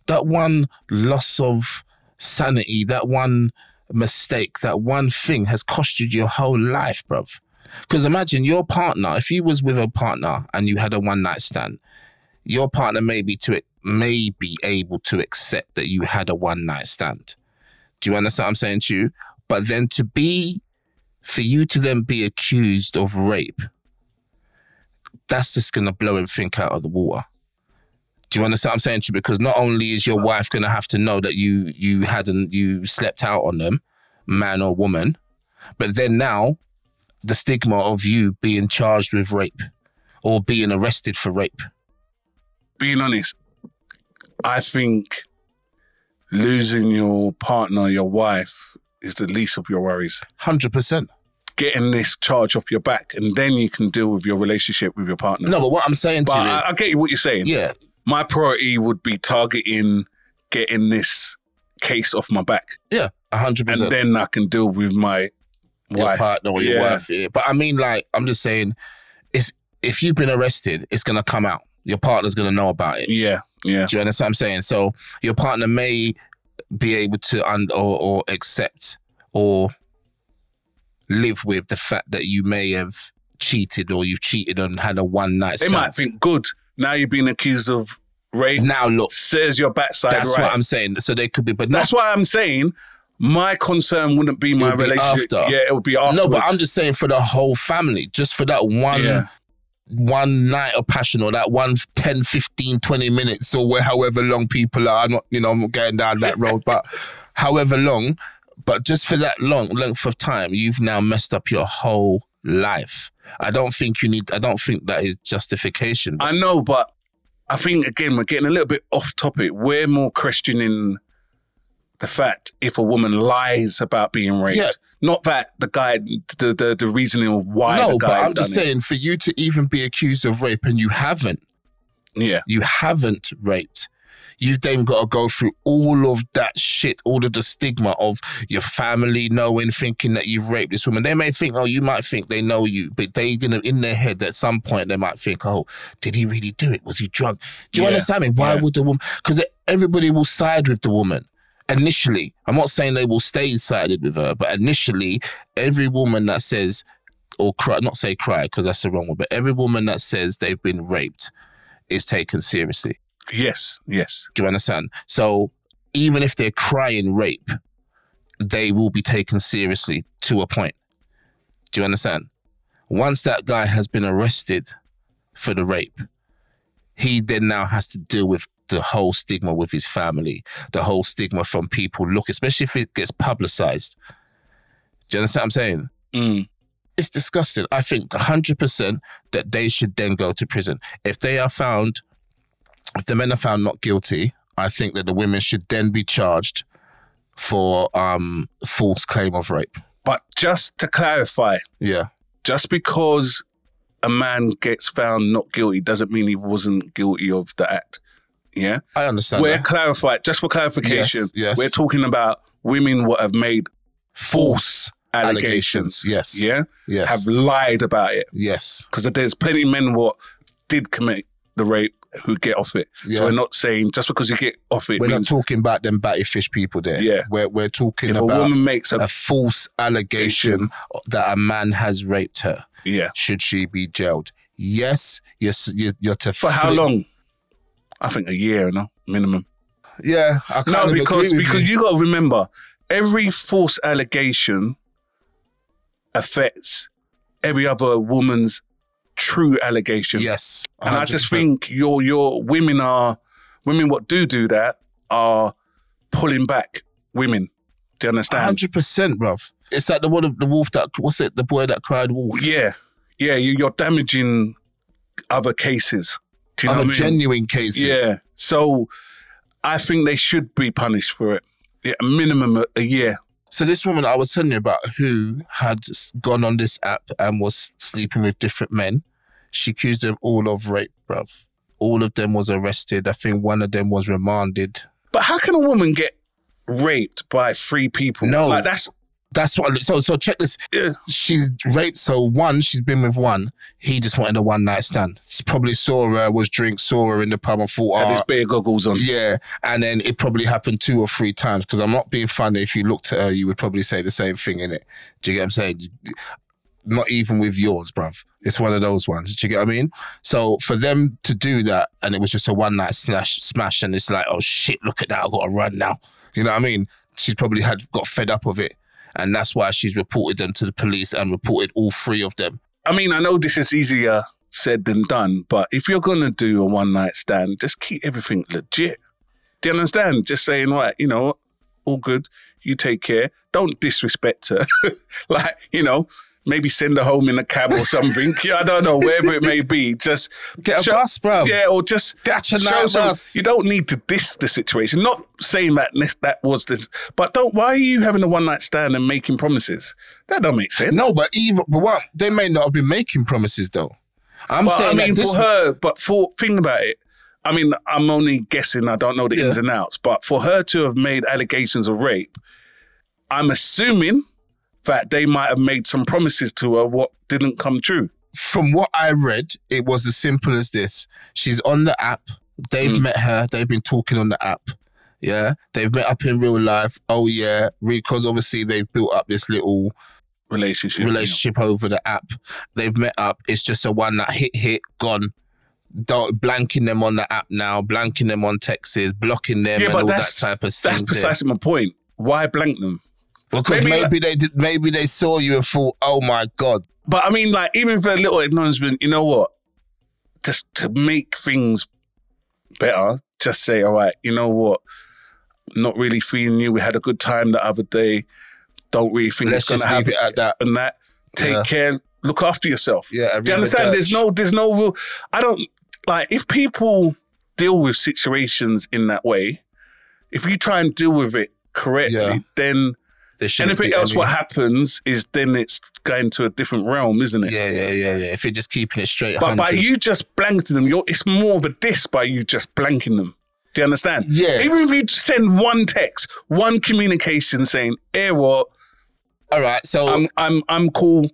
that one loss of sanity, that one mistake, that one thing has cost you your whole life, bruv. Because imagine your partner, if you was with a partner and you had a one night stand, your partner may be to may be able to accept that you had a one night stand. Do you understand what I'm saying to you? But then to be for you to then be accused of rape, that's just gonna blow everything out of the water. Do you understand what I'm saying to you? Because not only is your wife gonna have to know that you you hadn't you slept out on them, man or woman, but then now the stigma of you being charged with rape or being arrested for rape. Being honest, I think losing your partner, your wife, is the least of your worries. Hundred percent. Getting this charge off your back, and then you can deal with your relationship with your partner. No, but what I'm saying to you I, is, I get what you're saying. yeah, My priority would be targeting getting this case off my back, yeah, hundred and percent. And then I can deal with my Your wife. partner or your wife. Yeah. But I mean, like, I'm just saying, it's if you've been arrested, it's gonna come out. Your partner's gonna know about it. Yeah, yeah, Do you understand what I'm saying? So your partner may be able to un- or, or accept or live with the fact that you may have cheated or you've cheated and had a one night they stand. might think, good. Now you've been accused of rape. now look, Says your backside that's right. what I'm saying. So they could be, but not That's why I'm saying my concern wouldn't be my be relationship. after. Yeah, it would be after. No, but I'm just saying for the whole family, just for that one Yeah. one night of passion or that one 10, 15, 20 minutes or where, however long people are. I'm not, you know, I'm not going down that road, but however long, but just for that long length of time, you've now messed up your whole life. I don't think you need, I don't think that is justification. I know, but I think again we're getting a little bit off topic. We're more questioning the fact if a woman lies about being raped, Yeah. not that the guy, the the, the reasoning of why no, the but. I'm just it. saying for you to even be accused of rape and you haven't, Yeah, you haven't raped. You've then got to go through all of that shit, all of the stigma of your family knowing, thinking that you've raped this woman. They may think, oh, you might think they know you, but they gonna in their head at some point they might think, oh, did he really do it? Was he drunk? Do you Yeah, understand me? Why yeah. would the woman? Because everybody will side with the woman initially. I'm not saying they will stay sided with her, but initially, every woman that says or cry, not say cry because that's the wrong word, but every woman that says they've been raped is taken seriously. Yes, yes. Do you understand? So even if they're crying rape, they will be taken seriously to a point. Do you understand? Once that guy has been arrested for the rape, he then now has to deal with the whole stigma with his family, the whole stigma from people look, especially if it gets publicized. Do you understand what I'm saying? Mm. it's disgusting. I think 100% that they should then go to prison. If they are found, if the men are found not guilty, I think that the women should then be charged for um false claim of rape. But just to clarify, Yeah. just because a man gets found not guilty doesn't mean he wasn't guilty of the act. Yeah, I understand. we're that. clarified. Just for clarification, Yes, yes. we're talking about women what have made false allegations. Yes. Yeah, Yes. have lied about it yes. because there's plenty of men what did commit the rape who get off it. Yeah. So we're not saying just because you get off it We're not talking about them batty fish people there. Yeah. We're, we're talking if a woman makes a, a false allegation that a man has raped her. yeah Should she be jailed? Yes, you're, you're, you're to for how long? I think a year, no minimum. Yeah, I No, because because you. you got to remember, every false allegation affects every other woman's true allegation. yes, and I just think your your women are women. What do do that are pulling back women. Do you understand? hundred percent, bruv. It's like the one of the wolf that what's it? The boy that cried wolf. Yeah, yeah. You, you're damaging other cases. Do you know Other what I mean? genuine cases. Yeah. So I think they should be punished for it. Yeah, a minimum a, a year. So this woman I was telling you about, who had gone on this app and was sleeping with different men, she accused them all of rape, bruv. All of them was arrested. I think one of them was remanded. But how can a woman get raped by three people? No. like that's That's what. So so check this. yeah. She's raped. So one, she's been with one. He just wanted a one night stand. She probably saw her, was drink, saw her in the pub and thought, oh, his bear goggles on. Yeah, and then it probably happened two or three times because I'm not being funny. If you looked at her, you would probably say the same thing in it. Do you get what I'm saying? Not even with yours, bruv. It's one of those ones. Do you get what I mean? So for them to do that, and it was just a one night slash smash, and it's like, oh shit, look at that, I got to run now. You know what I mean? She's probably had got fed up of it, and that's why she's reported them to the police and reported all three of them. I mean, I know this is easier said than done, but if you're gonna do a one night stand, just keep everything legit. Do you understand? Just saying, right, you know, all good. You take care. Don't disrespect her. like, you know, maybe send her home in a cab or something. yeah, I don't know, wherever it may be. Just Get a show- bus, bruv. Yeah, or just Get a show some- bus. You don't need to diss the situation. Not saying that this- that was this, but don't. Why are you having a one night stand and making promises? That don't make sense. No, but even but what they may not have been making promises though. I'm But saying I mean, for her, but for think about it. I mean, I'm only guessing. I don't know the Yeah. ins and outs. But for her to have made allegations of rape, I'm assuming that they might have made some promises to her what didn't come true. from what I read, it was as simple as this. She's on the app. They've Mm. met her. They've been talking on the app. Yeah. They've met up in real life. Oh yeah. Because obviously they've built up this little Relationship. you know. relationship over the app. They've met up. It's just a one that hit hit gone. Don't blanking them on the app now, blanking them on texts, blocking them Yeah, and but all that that's- type of That's thing. there. precisely my point. Why blank them? Because maybe maybe, they did maybe they saw you and thought, oh my God. But I mean, like, even for a little acknowledgement, you know what? Just to make things better, just say, all right, you know what? Not really feeling you. We had a good time the other day. Don't really think Let's it's just going to leave happen. it at that. And that. Take Yeah. care. Look after yourself. Yeah. Do you understand? There's no, there's no real. I don't like if people deal with situations in that way. If you try and deal with it correctly, Yeah. then anything else any- what happens is then it's going to a different realm, isn't it? Yeah, yeah, yeah, yeah. If you're just keeping it straight, But by you just blanking them, you're, it's more of a diss by you just blanking them. Do you understand? Yeah. Even if you send one text, one communication saying, "Hey, what? all right, so I'm I'm I'm cool.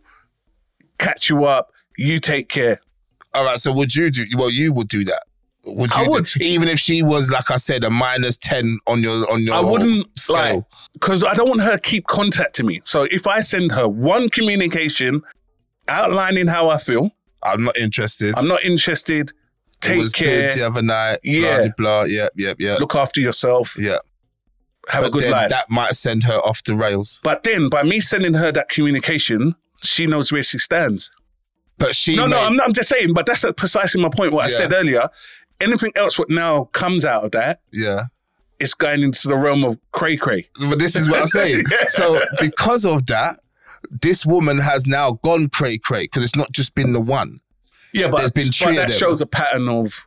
Catch you up. You take care." all right, so would you do? Well, you would do that. Would you? I do- would. even if she was like I said, a minus ten on your on your. I wouldn't like because I don't want her to keep contacting me. So if I send her one communication outlining how I feel, I'm not interested. I'm not interested. it Take was care. good the other night. Yeah. Blah, blah. Yep, yep, yep. Look after yourself. yeah. Have a good life. that might send her off the rails. but then by me sending her that communication, she knows where she stands. But she. No, no, I'm not. I'm just saying. But that's precisely my point. What I said earlier. Anything else what now comes out of that Yeah. it's going into the realm of cray cray. But this is what I'm saying. Yeah. So because of that, this woman has now gone cray cray because it's not just been the one. Yeah, but, There's been but that shows a pattern of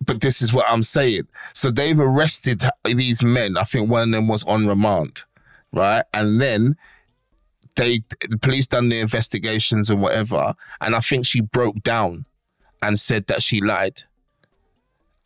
But this is what I'm saying. So they've arrested these men. I think one of them was on remand, right? And then they, the police done the investigations and whatever. And I think she broke down and said that she lied.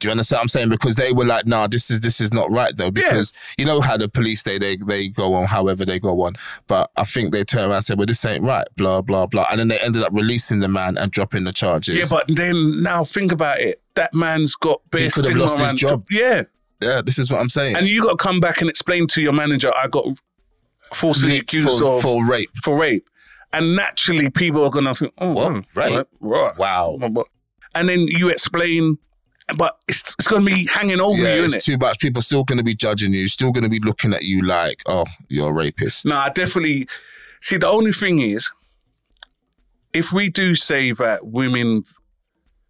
Do you understand what I'm saying? Because they were like, "Nah, this is this is not right though." Because you know how the police they they they go on, however they go on. But I think they turned around and said, "Well, this ain't right." Blah blah blah, and then they ended up releasing the man and dropping the charges. yeah. But then now think about it. That man's got He could have lost his job. Yeah, yeah, this is what I'm saying. and you got to come back and explain to your manager, I got falsely accused for, of for rape. for rape. And naturally, people are going to think, oh, What? oh, right, right. Wow. And then you explain, but it's, it's going to be hanging over Yeah, you, it's isn't it? too much. People still going to be judging you. Still going to be looking at you like, oh, you're a rapist. No, I definitely see. The only thing is, if we do say that women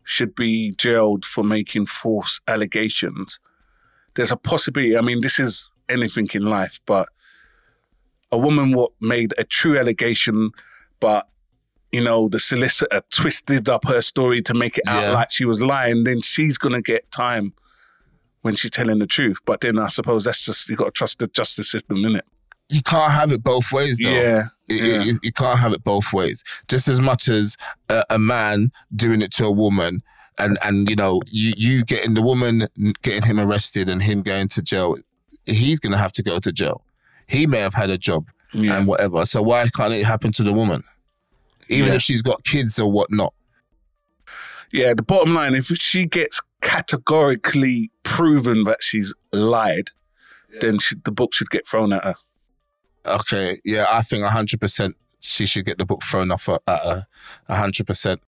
should be jailed for making false allegations, there's a possibility. I mean, this is anything in life, but a woman what made a true allegation, but you know the solicitor twisted up her story to make it out Yeah. like she was lying, then she's gonna get time when she's telling the truth. But then I suppose that's just you got to trust the justice system, innit? You can't have it both ways, though. Yeah, It- yeah. it- you can't have it both ways. Just as much as a, a man doing it to a woman, and and you know, you you getting the woman getting him arrested and him going to jail, he's gonna have to go to jail. He may have had a job Yeah. and whatever. So why can't it happen to the woman? Even Yeah. if she's got kids or whatnot. Yeah, the bottom line, if she gets categorically proven that she's lied, then she, the book should get thrown at her. Okay, yeah, I think hundred percent she should get the book thrown off at her. hundred percent.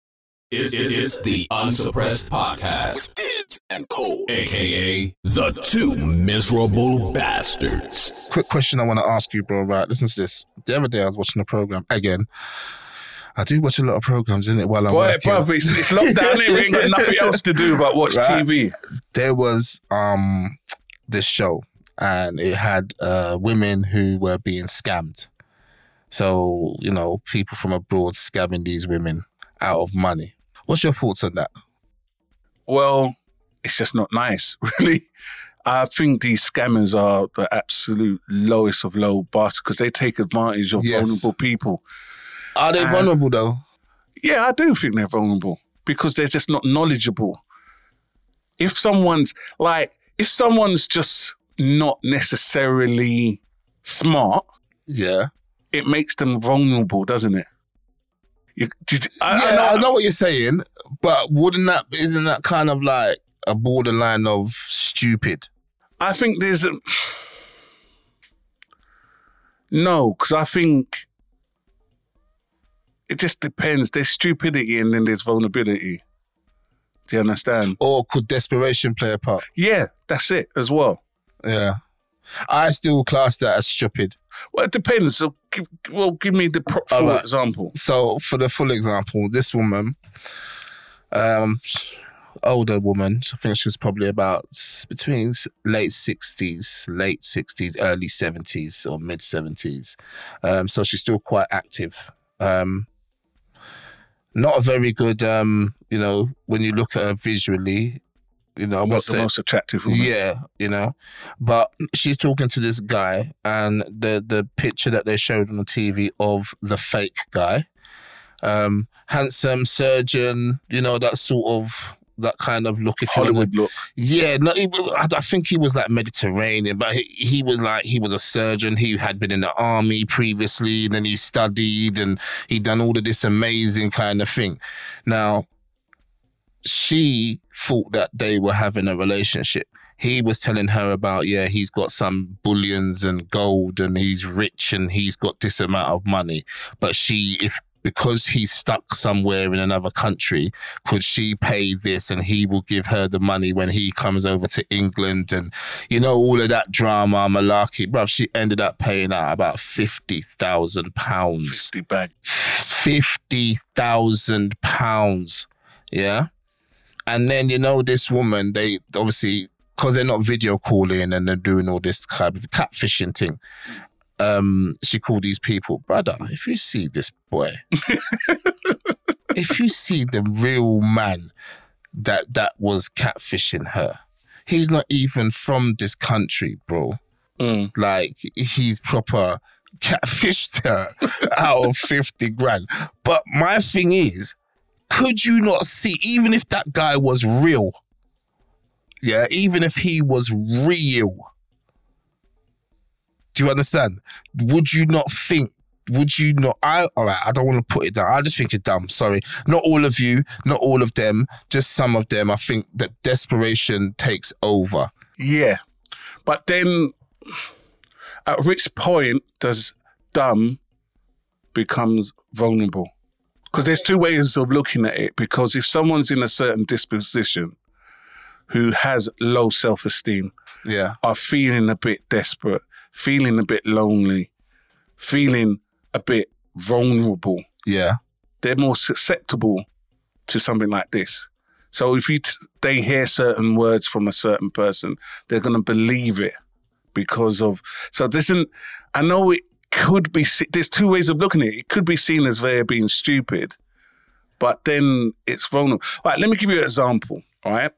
It's, it's, it's the Unsuppressed Podcast. Diddz and Cole, aka the two miserable bastards. Quick question I want to ask you, bro. Right, listen to this. The other day I was watching a program again. I do watch a lot of programs in it while I'm Boy, bruv, it's, it's lockdown here. We ain't got nothing else to do but watch Right. TV. There was um this show, and it had uh, women who were being scammed. So, you know, people from abroad scamming these women out of money. What's your thoughts on that? Well, it's just not nice, really. I think these scammers are the absolute lowest of low bastards because they take advantage of Yes. vulnerable people. Are they Uh, vulnerable though? Yeah, I do think they're vulnerable because they're just not knowledgeable. If someone's like, if someone's just not necessarily smart, Yeah. it makes them vulnerable, doesn't it? You, I, yeah, I know, I know what you're saying, but wouldn't that isn't that kind of like a borderline of stupid? I think there's a no, because I think it just depends. There's stupidity and then there's vulnerability. Do you understand? Or could desperation play a part? Yeah, that's it as well. Yeah. I still class that as stupid. Well, it depends. So, give, well, give me the pro- full right. example. So for the full example, this woman, um, older woman, I think she was probably about between late sixties, late sixties, early seventies, or mid seventies. Um, so she's still quite active. Um, not a very good, um, you know, when you look at her visually, you know, I Not the most attractive woman. yeah, you know. But she's talking to this guy, and the the picture that they showed on the TV of the fake guy, um, handsome surgeon, you know, that sort of that kind of look. If Hollywood look. yeah, no, he, I think he was like Mediterranean, but he, he was like he was a surgeon. He had been in the army previously, and then he studied, and he done all of this amazing kind of thing. Now, she thought that they were having a relationship. He was telling her about yeah, he's got some bullions and gold, and he's rich, and he's got this amount of money. But she, if because he's stuck somewhere in another country, could she pay this and he will give her the money when he comes over to England and you know all of that drama malarkey? Bruv she ended up paying out about 50,000 pounds. 50 bag. 50,000 pounds yeah? And then you know this woman they obviously because they're not video calling and they're doing all this kind of catfishing thing um she called these people brother if you see this boy if you see the real man that that was catfishing her, he's not even from this country, bro. Mm. Like he's proper catfished her out of 50 grand. But my thing is, could you not see, even if that guy was real, yeah, even if he was real, do you understand? Would you not think? Would you not? I all right. I don't want to put it down. I just think you're dumb. Sorry, not all of you, not all of them, just some of them. I think that desperation takes over. Yeah. But then at which point does dumb becomes vulnerable? Because there's two ways of looking at it. Because if someone's in a certain disposition who has low self esteem, Yeah, are feeling a bit desperate, feeling a bit lonely, feeling a bit vulnerable, yeah, they're more susceptible to something like this. So if you t- they hear certain words from a certain person, they're going to believe it because of. So this isn't. I know it could be. There's two ways of looking at it. It could be seen as they're being stupid, but then it's vulnerable. All right, let me give you an example. All right,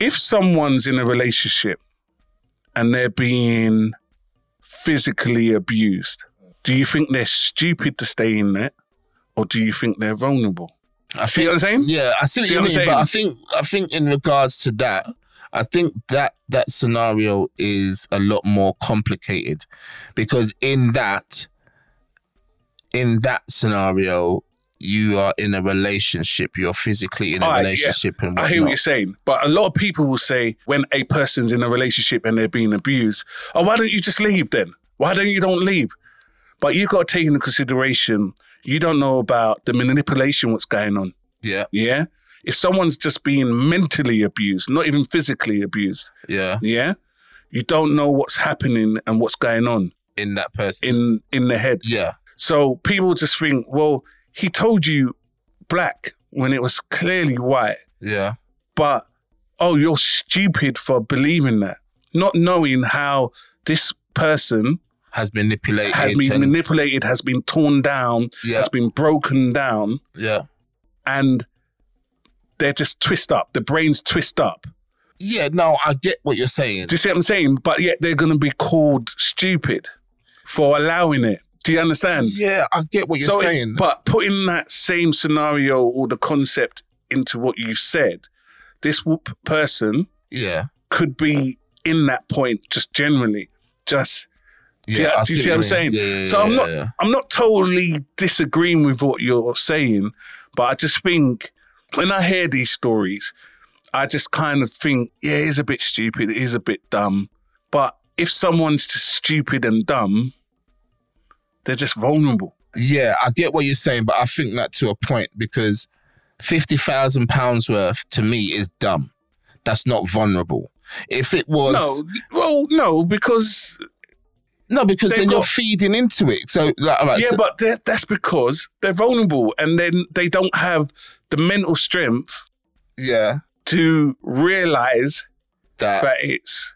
if someone's in a relationship and they're being physically abused, do you think they're stupid to stay in that, or do you think they're vulnerable? I See think- what I'm saying? Yeah, I see what See you what I'm mean, but I think I think in regards to that, I think that that scenario is a lot more complicated because in that in that scenario you are in a relationship, you're physically in a right, yeah. relationship and I whatnot. hear what you're saying, but a lot of people will say when a person's in a relationship and they're being abused, oh, why don't you just leave then? Why don't you don't leave? But you got to take into consideration you don't know about the manipulation what's going on. yeah, Yeah, if someone's just being mentally abused, not even physically abused, yeah, yeah, you don't know what's happening and what's going on in that person. in in the head. yeah, So people just think, well, he told you black when it was clearly white. yeah, but oh, you're stupid for believing that, not knowing how this person has been manipulated. has been and- manipulated, has been torn down, Yeah. has been broken down, yeah. and they're just twist up. The brains twist up. Yeah, no, I get what you're saying. Do you see what I'm saying? But yet they're going to be called stupid for allowing it. Do you understand? Yeah, I get what you're So it- saying. but putting that same scenario or the concept into what you've said, this person yeah. could be in that point just generally, just Yeah, do you, I do you see what I'm saying? Yeah, yeah, so I'm not. I'm not totally disagreeing with what you're saying, but I just think when I hear these stories, I just kind of think, yeah, it is a bit stupid, it is a bit dumb. But if someone's just stupid and dumb, they're just vulnerable. Yeah, I get what you're saying, but I think that to a point because fifty thousand pounds worth to me is dumb. That's not vulnerable. If it was No, well, no, because no, because then you're feeding into it. So, like, right, yeah, so- but that's because they're vulnerable and then they don't have the mental strength yeah, to realize that that it's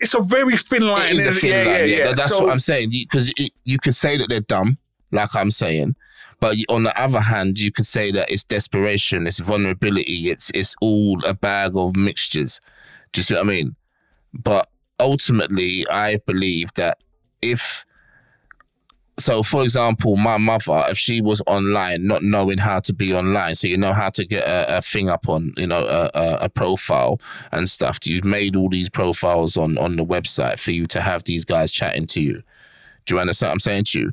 it's a very thin line. it is a thin it? line. Yeah, that- that's So- what I'm saying. Because you can say that they're dumb, like I'm saying, but on the other hand, you can say that it's desperation, it's vulnerability, it's it's all a bag of mixtures. Do you see what I mean? But ultimately, I believe that if so, for example, my mother, if she was online, not knowing how to be online, so you know how to get a, a thing up on, you know, a, a, a profile and stuff. You've made all these profiles on on the website for you to have these guys chatting to you. Do you understand what I'm saying to you?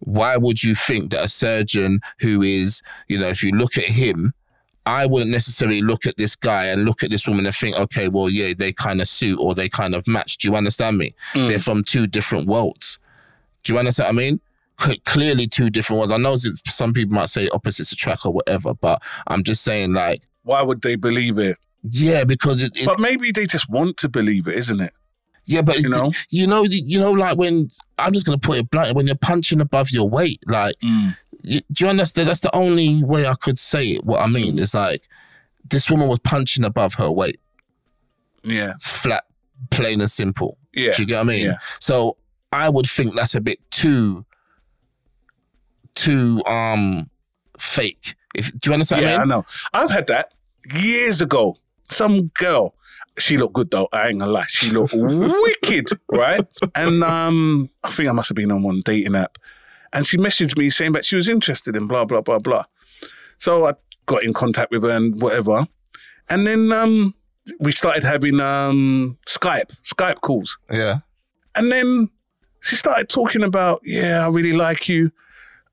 Why would you think that a surgeon who is, you know, if you look at him, I wouldn't necessarily look at this guy and look at this woman and think, okay, well, yeah, they kind of suit or they kind of match. Do you understand me? Mm. They're from two different worlds. Do you understand what I mean? Clearly, two different ones. I know some people might say opposites attract or whatever, but I'm just saying, like, why would they believe it? yeah, because it, it But maybe they just want to believe it, isn't it? yeah, but You know? you know, you know, like when I'm just gonna put it bluntly, when you're punching above your weight, like, mm. you, do you understand? That's the only way I could say it. What I mean is like, this woman was punching above her weight, Yeah, flat, plain and simple. yeah. Do you get what I mean? Yeah. So I would think that's a bit too, too um fake. If do you understand yeah, what I I mean? know. I've had that years ago. Some girl, she looked good though. I ain't gonna lie, she looked wicked, right? And um, I think I must have been on one dating app, and she messaged me saying that she was interested in blah blah blah blah. So I got in contact with her and whatever, and then um, we started having um Skype Skype calls. Yeah. And then she started talking about, yeah, I really like you.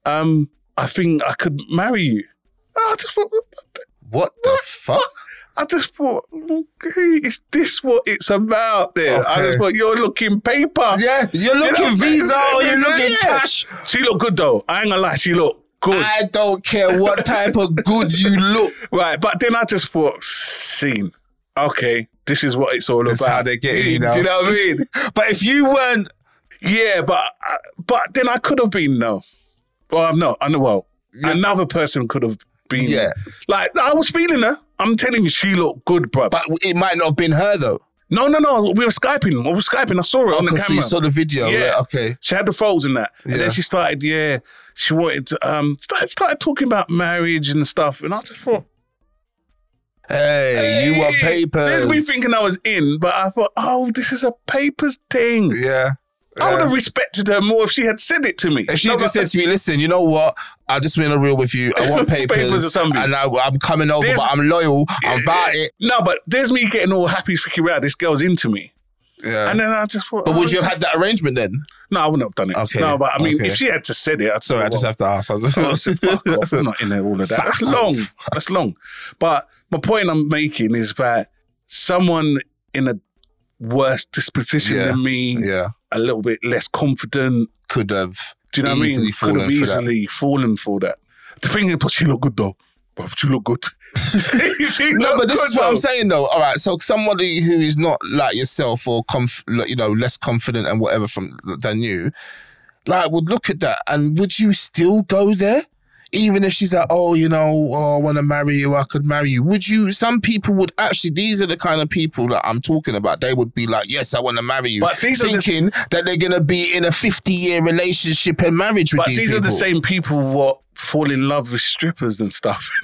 Um, I think I could marry you. I just thought, What the fuck? I just thought, okay, is this what it's about then? I Okay. just thought, you're looking paper. Yeah, you're You looking know, visa or you're looking yeah. cash. She looked good though. I ain't gonna lie, she looked good. I don't care what type of good you look. right, but then I just thought, scene. Okay, this is what it's all This about. how they get you, you know? Do you know what I mean? But if you weren't, Yeah, but uh, but then I could have been no. Well, I'm not. I know. Well, another person could have been. Yeah. Like I was feeling her. I'm telling you, she looked good, bro. but it might not have been her though. no, no, no. We were skyping. We were skyping. I saw it on the camera. you saw the video. Yeah. Yeah. Okay. she had the folds in that, and Yeah. then she started. Yeah, she wanted to um started, started talking about marriage and stuff, and I just thought, Hey, you want hey, papers? There's me thinking I was in, but I thought, oh, this is a papers thing. Yeah. I would have respected her more if she had said it to me. If she No, just said to me, "Listen, you know what? I just been a real with you. I want papers, Papers and I, I'm coming over, There's- but I'm loyal. I'm about it." No, but there's me getting all happy, freaking wow, this girl's into me. Yeah. And then I just thought, but oh, would you have had that arrangement then? No, I wouldn't have done it. Okay, No, but I mean, okay. if she had to said it, I'd Sorry, I just have to ask. I'm just- I said, fuck off. I'm not in there, all of that. That's Fuck long. That's long. But my point I'm making is that someone in a worse disposition Yeah. than me, yeah, a little bit less confident, could have. do you know what I mean? Could have easily fallen for that. The thing is, but she look good though. But she look good. No, but this is what I'm saying though. All right, so somebody who is not like yourself or conf- you know less confident and whatever from than you, like would look at that and would you still go there even if she's like, oh, you know, oh, I want to marry you, I could marry you. Would you? Some people would actually. These are the kind of people that I'm talking about. They would be like, yes, I want to marry you, But these are the- thinking that they're gonna be in a 50 year relationship and marriage with But these, these, are people. the same people what fall in love with strippers and stuff.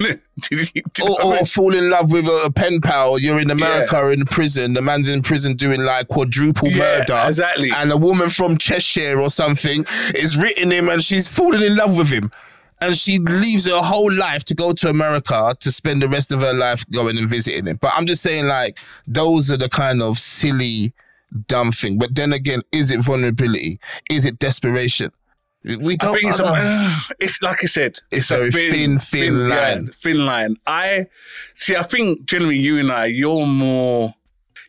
You- do you know or, I mean? fall in love with a, a pen pal. You're in America or in prison. The man's in prison doing like quadruple Yeah, murder. exactly. And a woman from Cheshire or something is written him and she's falling in love with him. And she leaves her whole life to go to America to spend the rest of her life going and visiting him. But I'm just saying, like, those are the kind of silly, dumb thing. But then again, is it vulnerability? Is it desperation? We don't. think it's, I a, it's like I said, It's a thin, thin line. yeah, thin line. I see. I think generally you and I, you're more,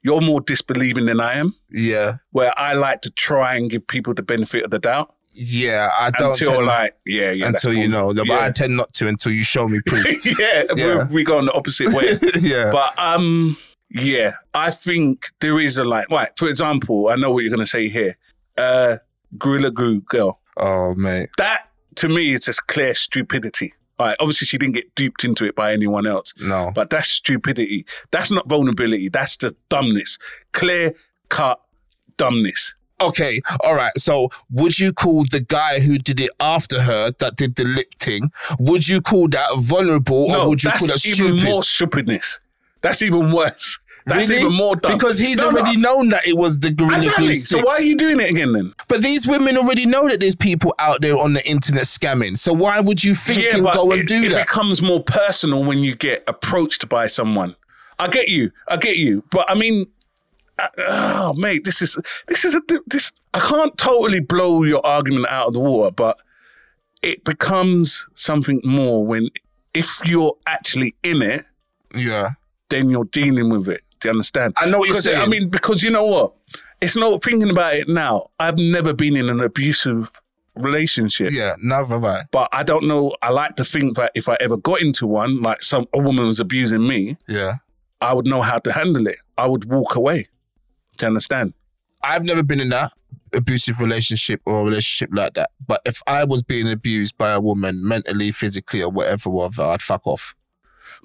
you're more disbelieving than I am. yeah. Where I like to try and give people the benefit of the doubt Yeah, I don't until tend- like, yeah, yeah, until you cool. know. But yeah. I tend not to until you show me proof. yeah, Yeah. We, we go in the opposite way. yeah. But um, yeah, I think there is a like, right. For example, I know what you're gonna say here. Uh, Gorilla Glue girl. oh mate. That to me is just clear stupidity. All right, obviously she didn't get duped into it by anyone else, No. but that's stupidity. That's not vulnerability. That's the dumbness. Clear cut dumbness. Okay, all right. So would you call the guy who did it after her that did the lip thing? Would you call that vulnerable or would you call that even more stupidness. That's even worse. That's Really? even more dumb. Because he's No, no, already known that it was the gorilla Exactly. glue So why are you doing it again then? But these women already know that there's people out there on the internet scamming. So why would you think and go and it, do it that? It becomes more personal when you get approached by someone. I get you. I get you. But I mean, oh mate, this is this is a this. I can't totally blow your argument out of the water, but it becomes something more when if you're actually in it, yeah. then you're dealing with it. Do you understand? I know what you're saying. I mean, because you know what? It's not thinking about it now. I've never been in an abusive relationship. Yeah, never have I. But I don't know. I like to think that if I ever got into one, like some a woman was abusing me, Yeah. I would know how to handle it. I would walk away. You understand? I've never been in that abusive relationship or a relationship like that. But if I was being abused by a woman mentally, physically, or whatever, whatever, I'd fuck off.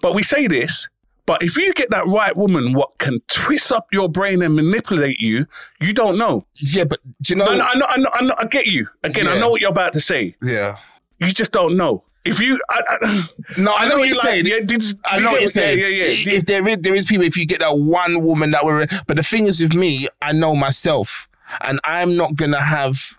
But we say this. But if you get that right woman, what can twist up your brain and manipulate you, you don't know. Yeah, but do you know? No, no, I know, I know, I know, I get you. Again, I know what you're about to say. Yeah. You just don't know. If you, I, I, No, I, know, what you're like- saying. Yeah, did, I know what you're saying. Yeah, yeah, yeah. If there is, there is people. If you get that one woman that were, but the thing is with me, I know myself, and I'm not gonna have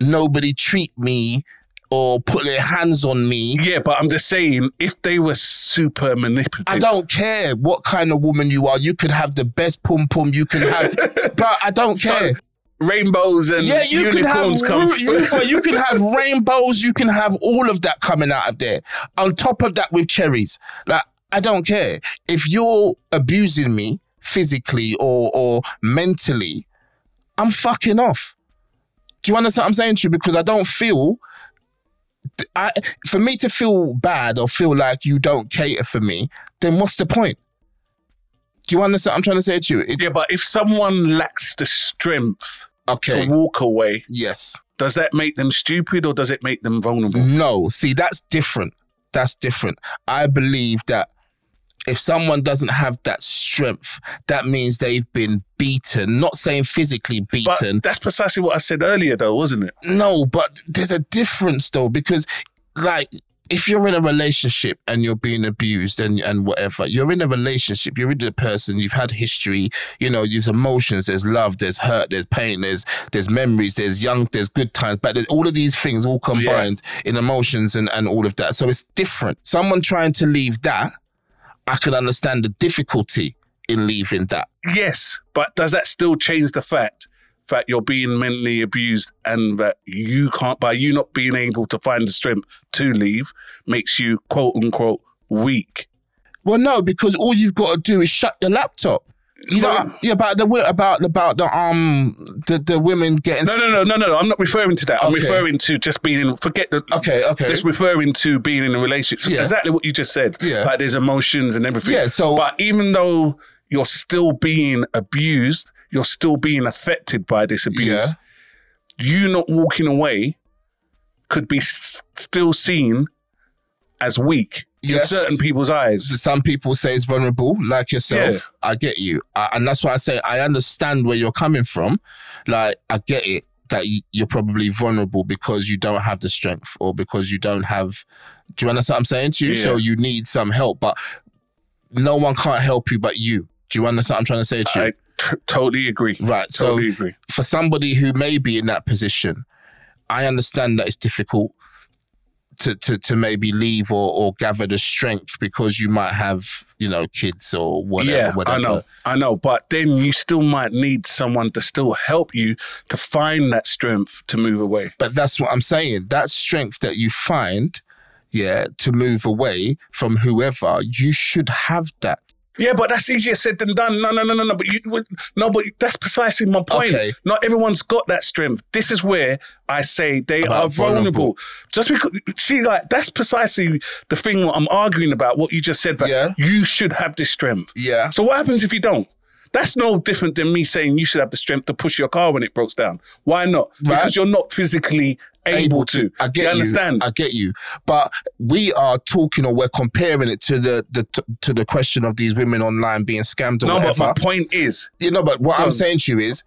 nobody treat me or put their hands on me. Yeah, but I'm just saying, if they were super manipulative, I don't care what kind of woman you are. You could have the best pum pum. You can have, but I don't So, care. Rainbows and Yeah, you can have unicorns come ru- you, have rainbows. You can have all of that coming out of there. On top of that, with cherries, like I don't care if you're abusing me physically or or mentally. I'm fucking off. Do you understand what I'm saying to you? Because I don't feel. I, for me to feel bad or feel like you don't cater for me, then what's the point? Do you understand what I'm trying to say to you? It- Yeah, but if someone lacks the strength okay. to walk away, Yes. does that make them stupid or does it make them vulnerable? No, see, that's different. That's different. I believe that if someone doesn't have that strength, that means they've been beaten. Not saying physically But beaten. that's precisely what I said earlier, though, wasn't it? no, but there's a difference though, because like if you're in a relationship and you're being abused and, and whatever, you're in a relationship, you're with the person, you've had history, you know, there's emotions, there's love, there's hurt, there's pain, there's there's memories, there's young, there's good times, but all of these things all combined in emotions and, and all of that. So it's different. Someone trying to leave that, I can understand the difficulty in leaving that. Yes, but does that still change the fact that you're being mentally abused and that you can't, by you not being able to find the strength to leave, makes you quote unquote weak? Well, no, because all you've got to do is shut your laptop. You know, No. yeah, about the about about the um the, the women getting No, no, no, no, no. I'm not referring to that. I'm Okay. referring to just being in, forget the, Okay, okay. just referring to being in a relationship. Yeah. Exactly what you just said. Yeah. Like there's emotions and everything. Yeah, so- but even though you're still being abused, you're still being affected by this abuse. Yeah. You not walking away could be s- still seen as weak Yes. in certain people's eyes. some people say it's vulnerable, like yourself. I get you, I, and that's why I say I understand where you're coming from. Like I get it that you, you're probably vulnerable because you don't have the strength or because you don't have. Do you understand what I'm saying to you? So you need some help, but no one can't help you but you. Do you understand what I'm trying to say to you? T- totally agree. right. So Totally agree. for somebody who may be in that position, I understand that it's difficult to to, to maybe leave or, or gather the strength because you might have, you know, kids or whatever. yeah, whatever. I know, I know. But then you still might need someone to still help you to find that strength to move away. But that's what I'm saying. That strength that you find, yeah, to move away from whoever, you should have that. Yeah, but that's easier said than done. No, no, no, no, no. But you, no, but that's precisely my point. Okay. Not everyone's got that strength. This is where I say they About are vulnerable. vulnerable. Just because, see, like that's precisely the thing what I'm arguing about. What you just said, but Yeah. you should have this strength. Yeah. So what happens if you don't? That's no different than me saying you should have the strength to push your car when it breaks down. Why not? Right. Because you're not physically able, to. I get you understand? I get you. But we are talking or we're comparing it to the, the to the question of these women online being scammed or no, but my point is, You know, but what I'm saying to you is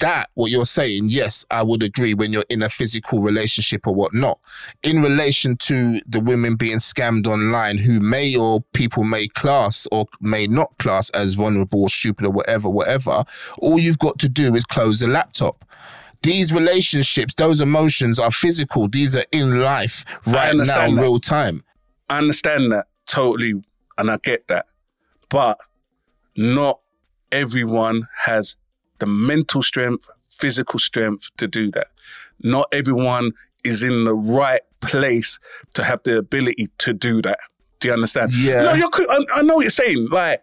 that what you're saying, yes, I would agree when you're in a physical relationship or whatnot. In relation to the women being scammed online, who may or people may class or may not class as vulnerable or stupid or whatever, whatever, all you've got to do is close the laptop. These relationships, those emotions are physical. These are in life right now, that. real time. I understand that totally, and I get that, but not everyone has the mental strength, physical strength to do that. Not everyone is in the right place to have the ability to do that. Do you understand? Yeah. No, you're. I, I know what you're saying. Like,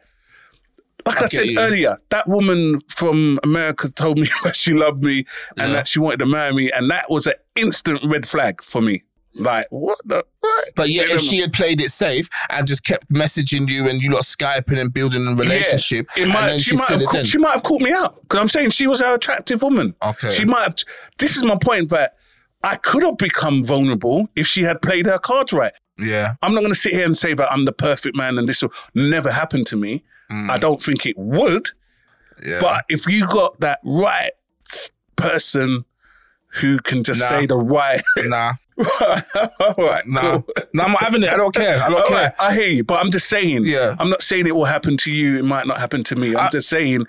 like I I, said you. earlier, that woman from America told me that she loved me and Yeah. that she wanted to marry me, and that was an instant red flag for me. Like, what the? What? But yeah, if she had played it safe and just kept messaging you and you lot skyping and building a relationship, It might, she, she, might have she might have caught me out because I'm saying she was an attractive woman. Okay. She might have. This is my point that I could have become vulnerable if she had played her cards right. yeah. I'm not going to sit here and say that I'm the perfect man and this will never happen to me. I don't think it would. Mm. Yeah. But if you got that right person who can just Nah. say the right, nah, all right, nah, cool. nah, I'm not having it. I don't care. I don't All care. right, I hear you, but I'm just saying. Yeah. I'm not saying it will happen to you. It might not happen to me. I'm I- just saying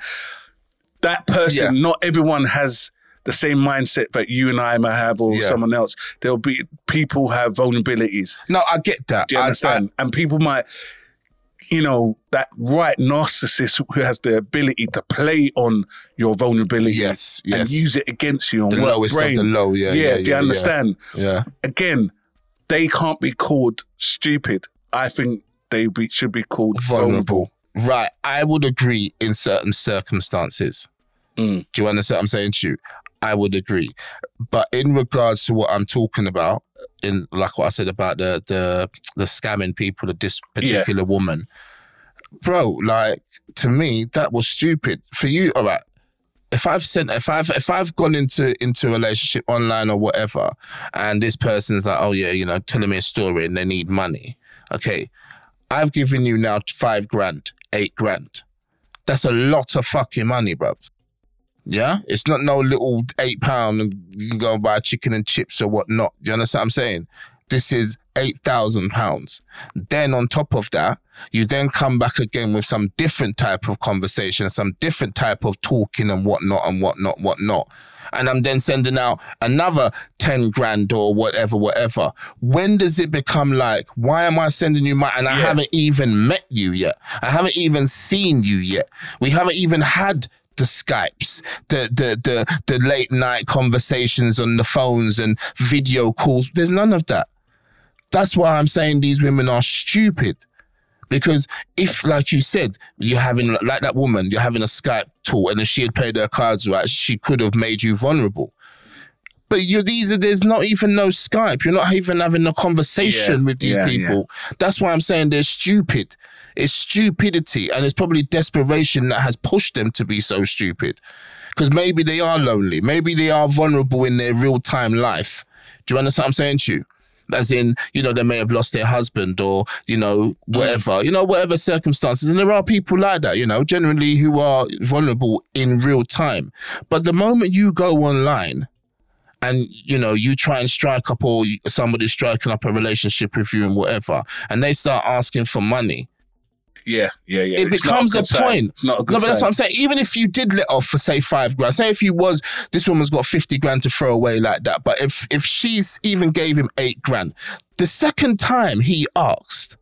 that person. Yeah. Not everyone has the same mindset that you and I might have, or Yeah. someone else. There'll be people have vulnerabilities. No, I get that. Do you I- understand? and people might, you know, that right narcissist who has the ability to play on your vulnerability. Yes, yes. And use it against you on the lowest brain. of the low. Yeah, yeah. do you yeah, understand? Yeah. Again, they can't be called stupid. I think they be, should be called vulnerable. vulnerable. Right. I would agree in certain circumstances. Mm. Do you understand what I'm saying to you? I would agree. But in regards to what I'm talking about, in like what I said about the the the scamming people of this particular woman, bro, like to me, that was stupid. For you, all right. If I've sent if I've if I've gone into into a relationship online or whatever, and this person's like, oh yeah, you know, telling me a story and they need money. Okay. I've given you now five grand, eight grand. That's a lot of fucking money, bruv. Yeah? It's not no little eight pound and you can go and buy chicken and chips or whatnot. Do you understand what I'm saying? This is eight thousand pounds. Then on top of that, you then come back again with some different type of conversation, some different type of talking and whatnot and whatnot, whatnot. And I'm then sending out another 10 grand or whatever, whatever. When does it become like, why am I sending you money? And I Yeah. haven't even met you yet. I haven't even seen you yet. We haven't even had the Skypes, the the the the late night conversations on the phones and video calls. There's none of that. That's why I'm saying these women are stupid. Because if, like you said, you're having like that woman, you're having a Skype talk, and if she had played her cards right, she could have made you vulnerable. But you these are there's not even no Skype. You're not even having a conversation Yeah, with these yeah, people. That's why I'm saying they're stupid. It's stupidity, and it's probably desperation that has pushed them to be so stupid. Because maybe they are lonely, maybe they are vulnerable in their real time life. Do you understand what I'm saying to you? as in, you know, they may have lost their husband or, you know, whatever, you know, whatever circumstances. And there are people like that, you know, generally who are vulnerable in real time. But the moment you go online and, you know, you try and strike up or somebody's striking up a relationship with you and whatever, and they start asking for money, Yeah, yeah, yeah. it It's becomes a sign. point. It's not a good no, but that's sign. what I'm saying. Even if you did let off for say five grand, say if you was this woman's got fifty grand to throw away like that, but if if she's even gave him eight grand, the second time he asked.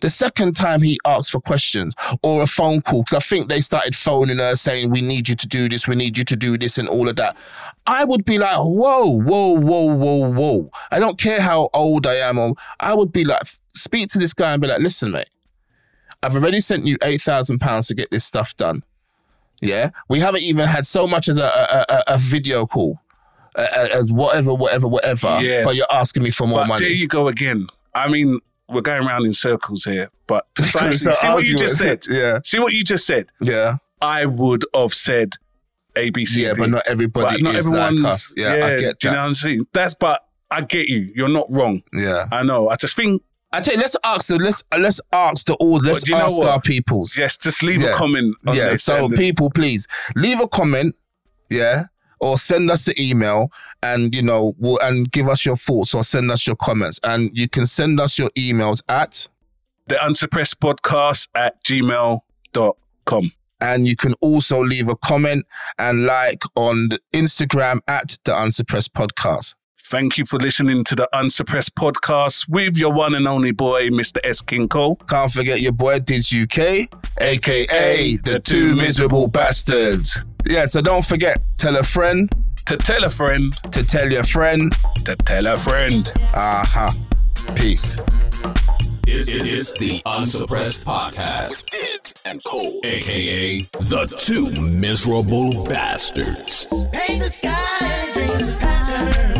The second time he asked for questions or a phone call, because I think they started phoning her saying, We need you to do this, we need you to do this, and all of that. I would be like, Whoa, whoa, whoa, whoa, whoa. I don't care how old I am, or I would be like, Speak to this guy and be like, Listen, mate, I've already sent you eight thousand pounds to get this stuff done. Yeah, we haven't even had so much as a a, a, a video call, uh, whatever, whatever, whatever. Yeah. But you're asking me for more But money. there you go again. I mean, we're going around in circles here, but precisely, see what you just said. Yeah, See what you just said. yeah, I would have said A, B, C, yeah. D. But not everybody But not everyone's. like us. Yeah, I get that. do you know what I'm saying? That's but I get you. You're not wrong. Yeah, I know. I just think I tell you, let's ask. the let's uh, let's ask the all. Let's know ask our peoples. yes. Just leave Yeah. a comment. On yeah. So people, please leave a comment. Yeah. Or send us an email and you know we'll, and give us your thoughts or send us your comments and you can send us your emails at the unsuppressed podcast at gmail.com. and you can also leave a comment and like on Instagram at the Unsuppressed Podcast. Thank you for listening to the Unsuppressed podcast with your one and only boy, Mr. S. King Cole. Can't forget your boy Diddz UK, aka the two miserable bastards. Yeah, so don't forget, tell a friend To tell a friend, to tell your friend. to tell a friend. Uh huh. Peace. It's, it's, it's the Unsuppressed Podcast. Diddz and Cole, aka the two miserable bastards. Paint the sky dreams and patterns.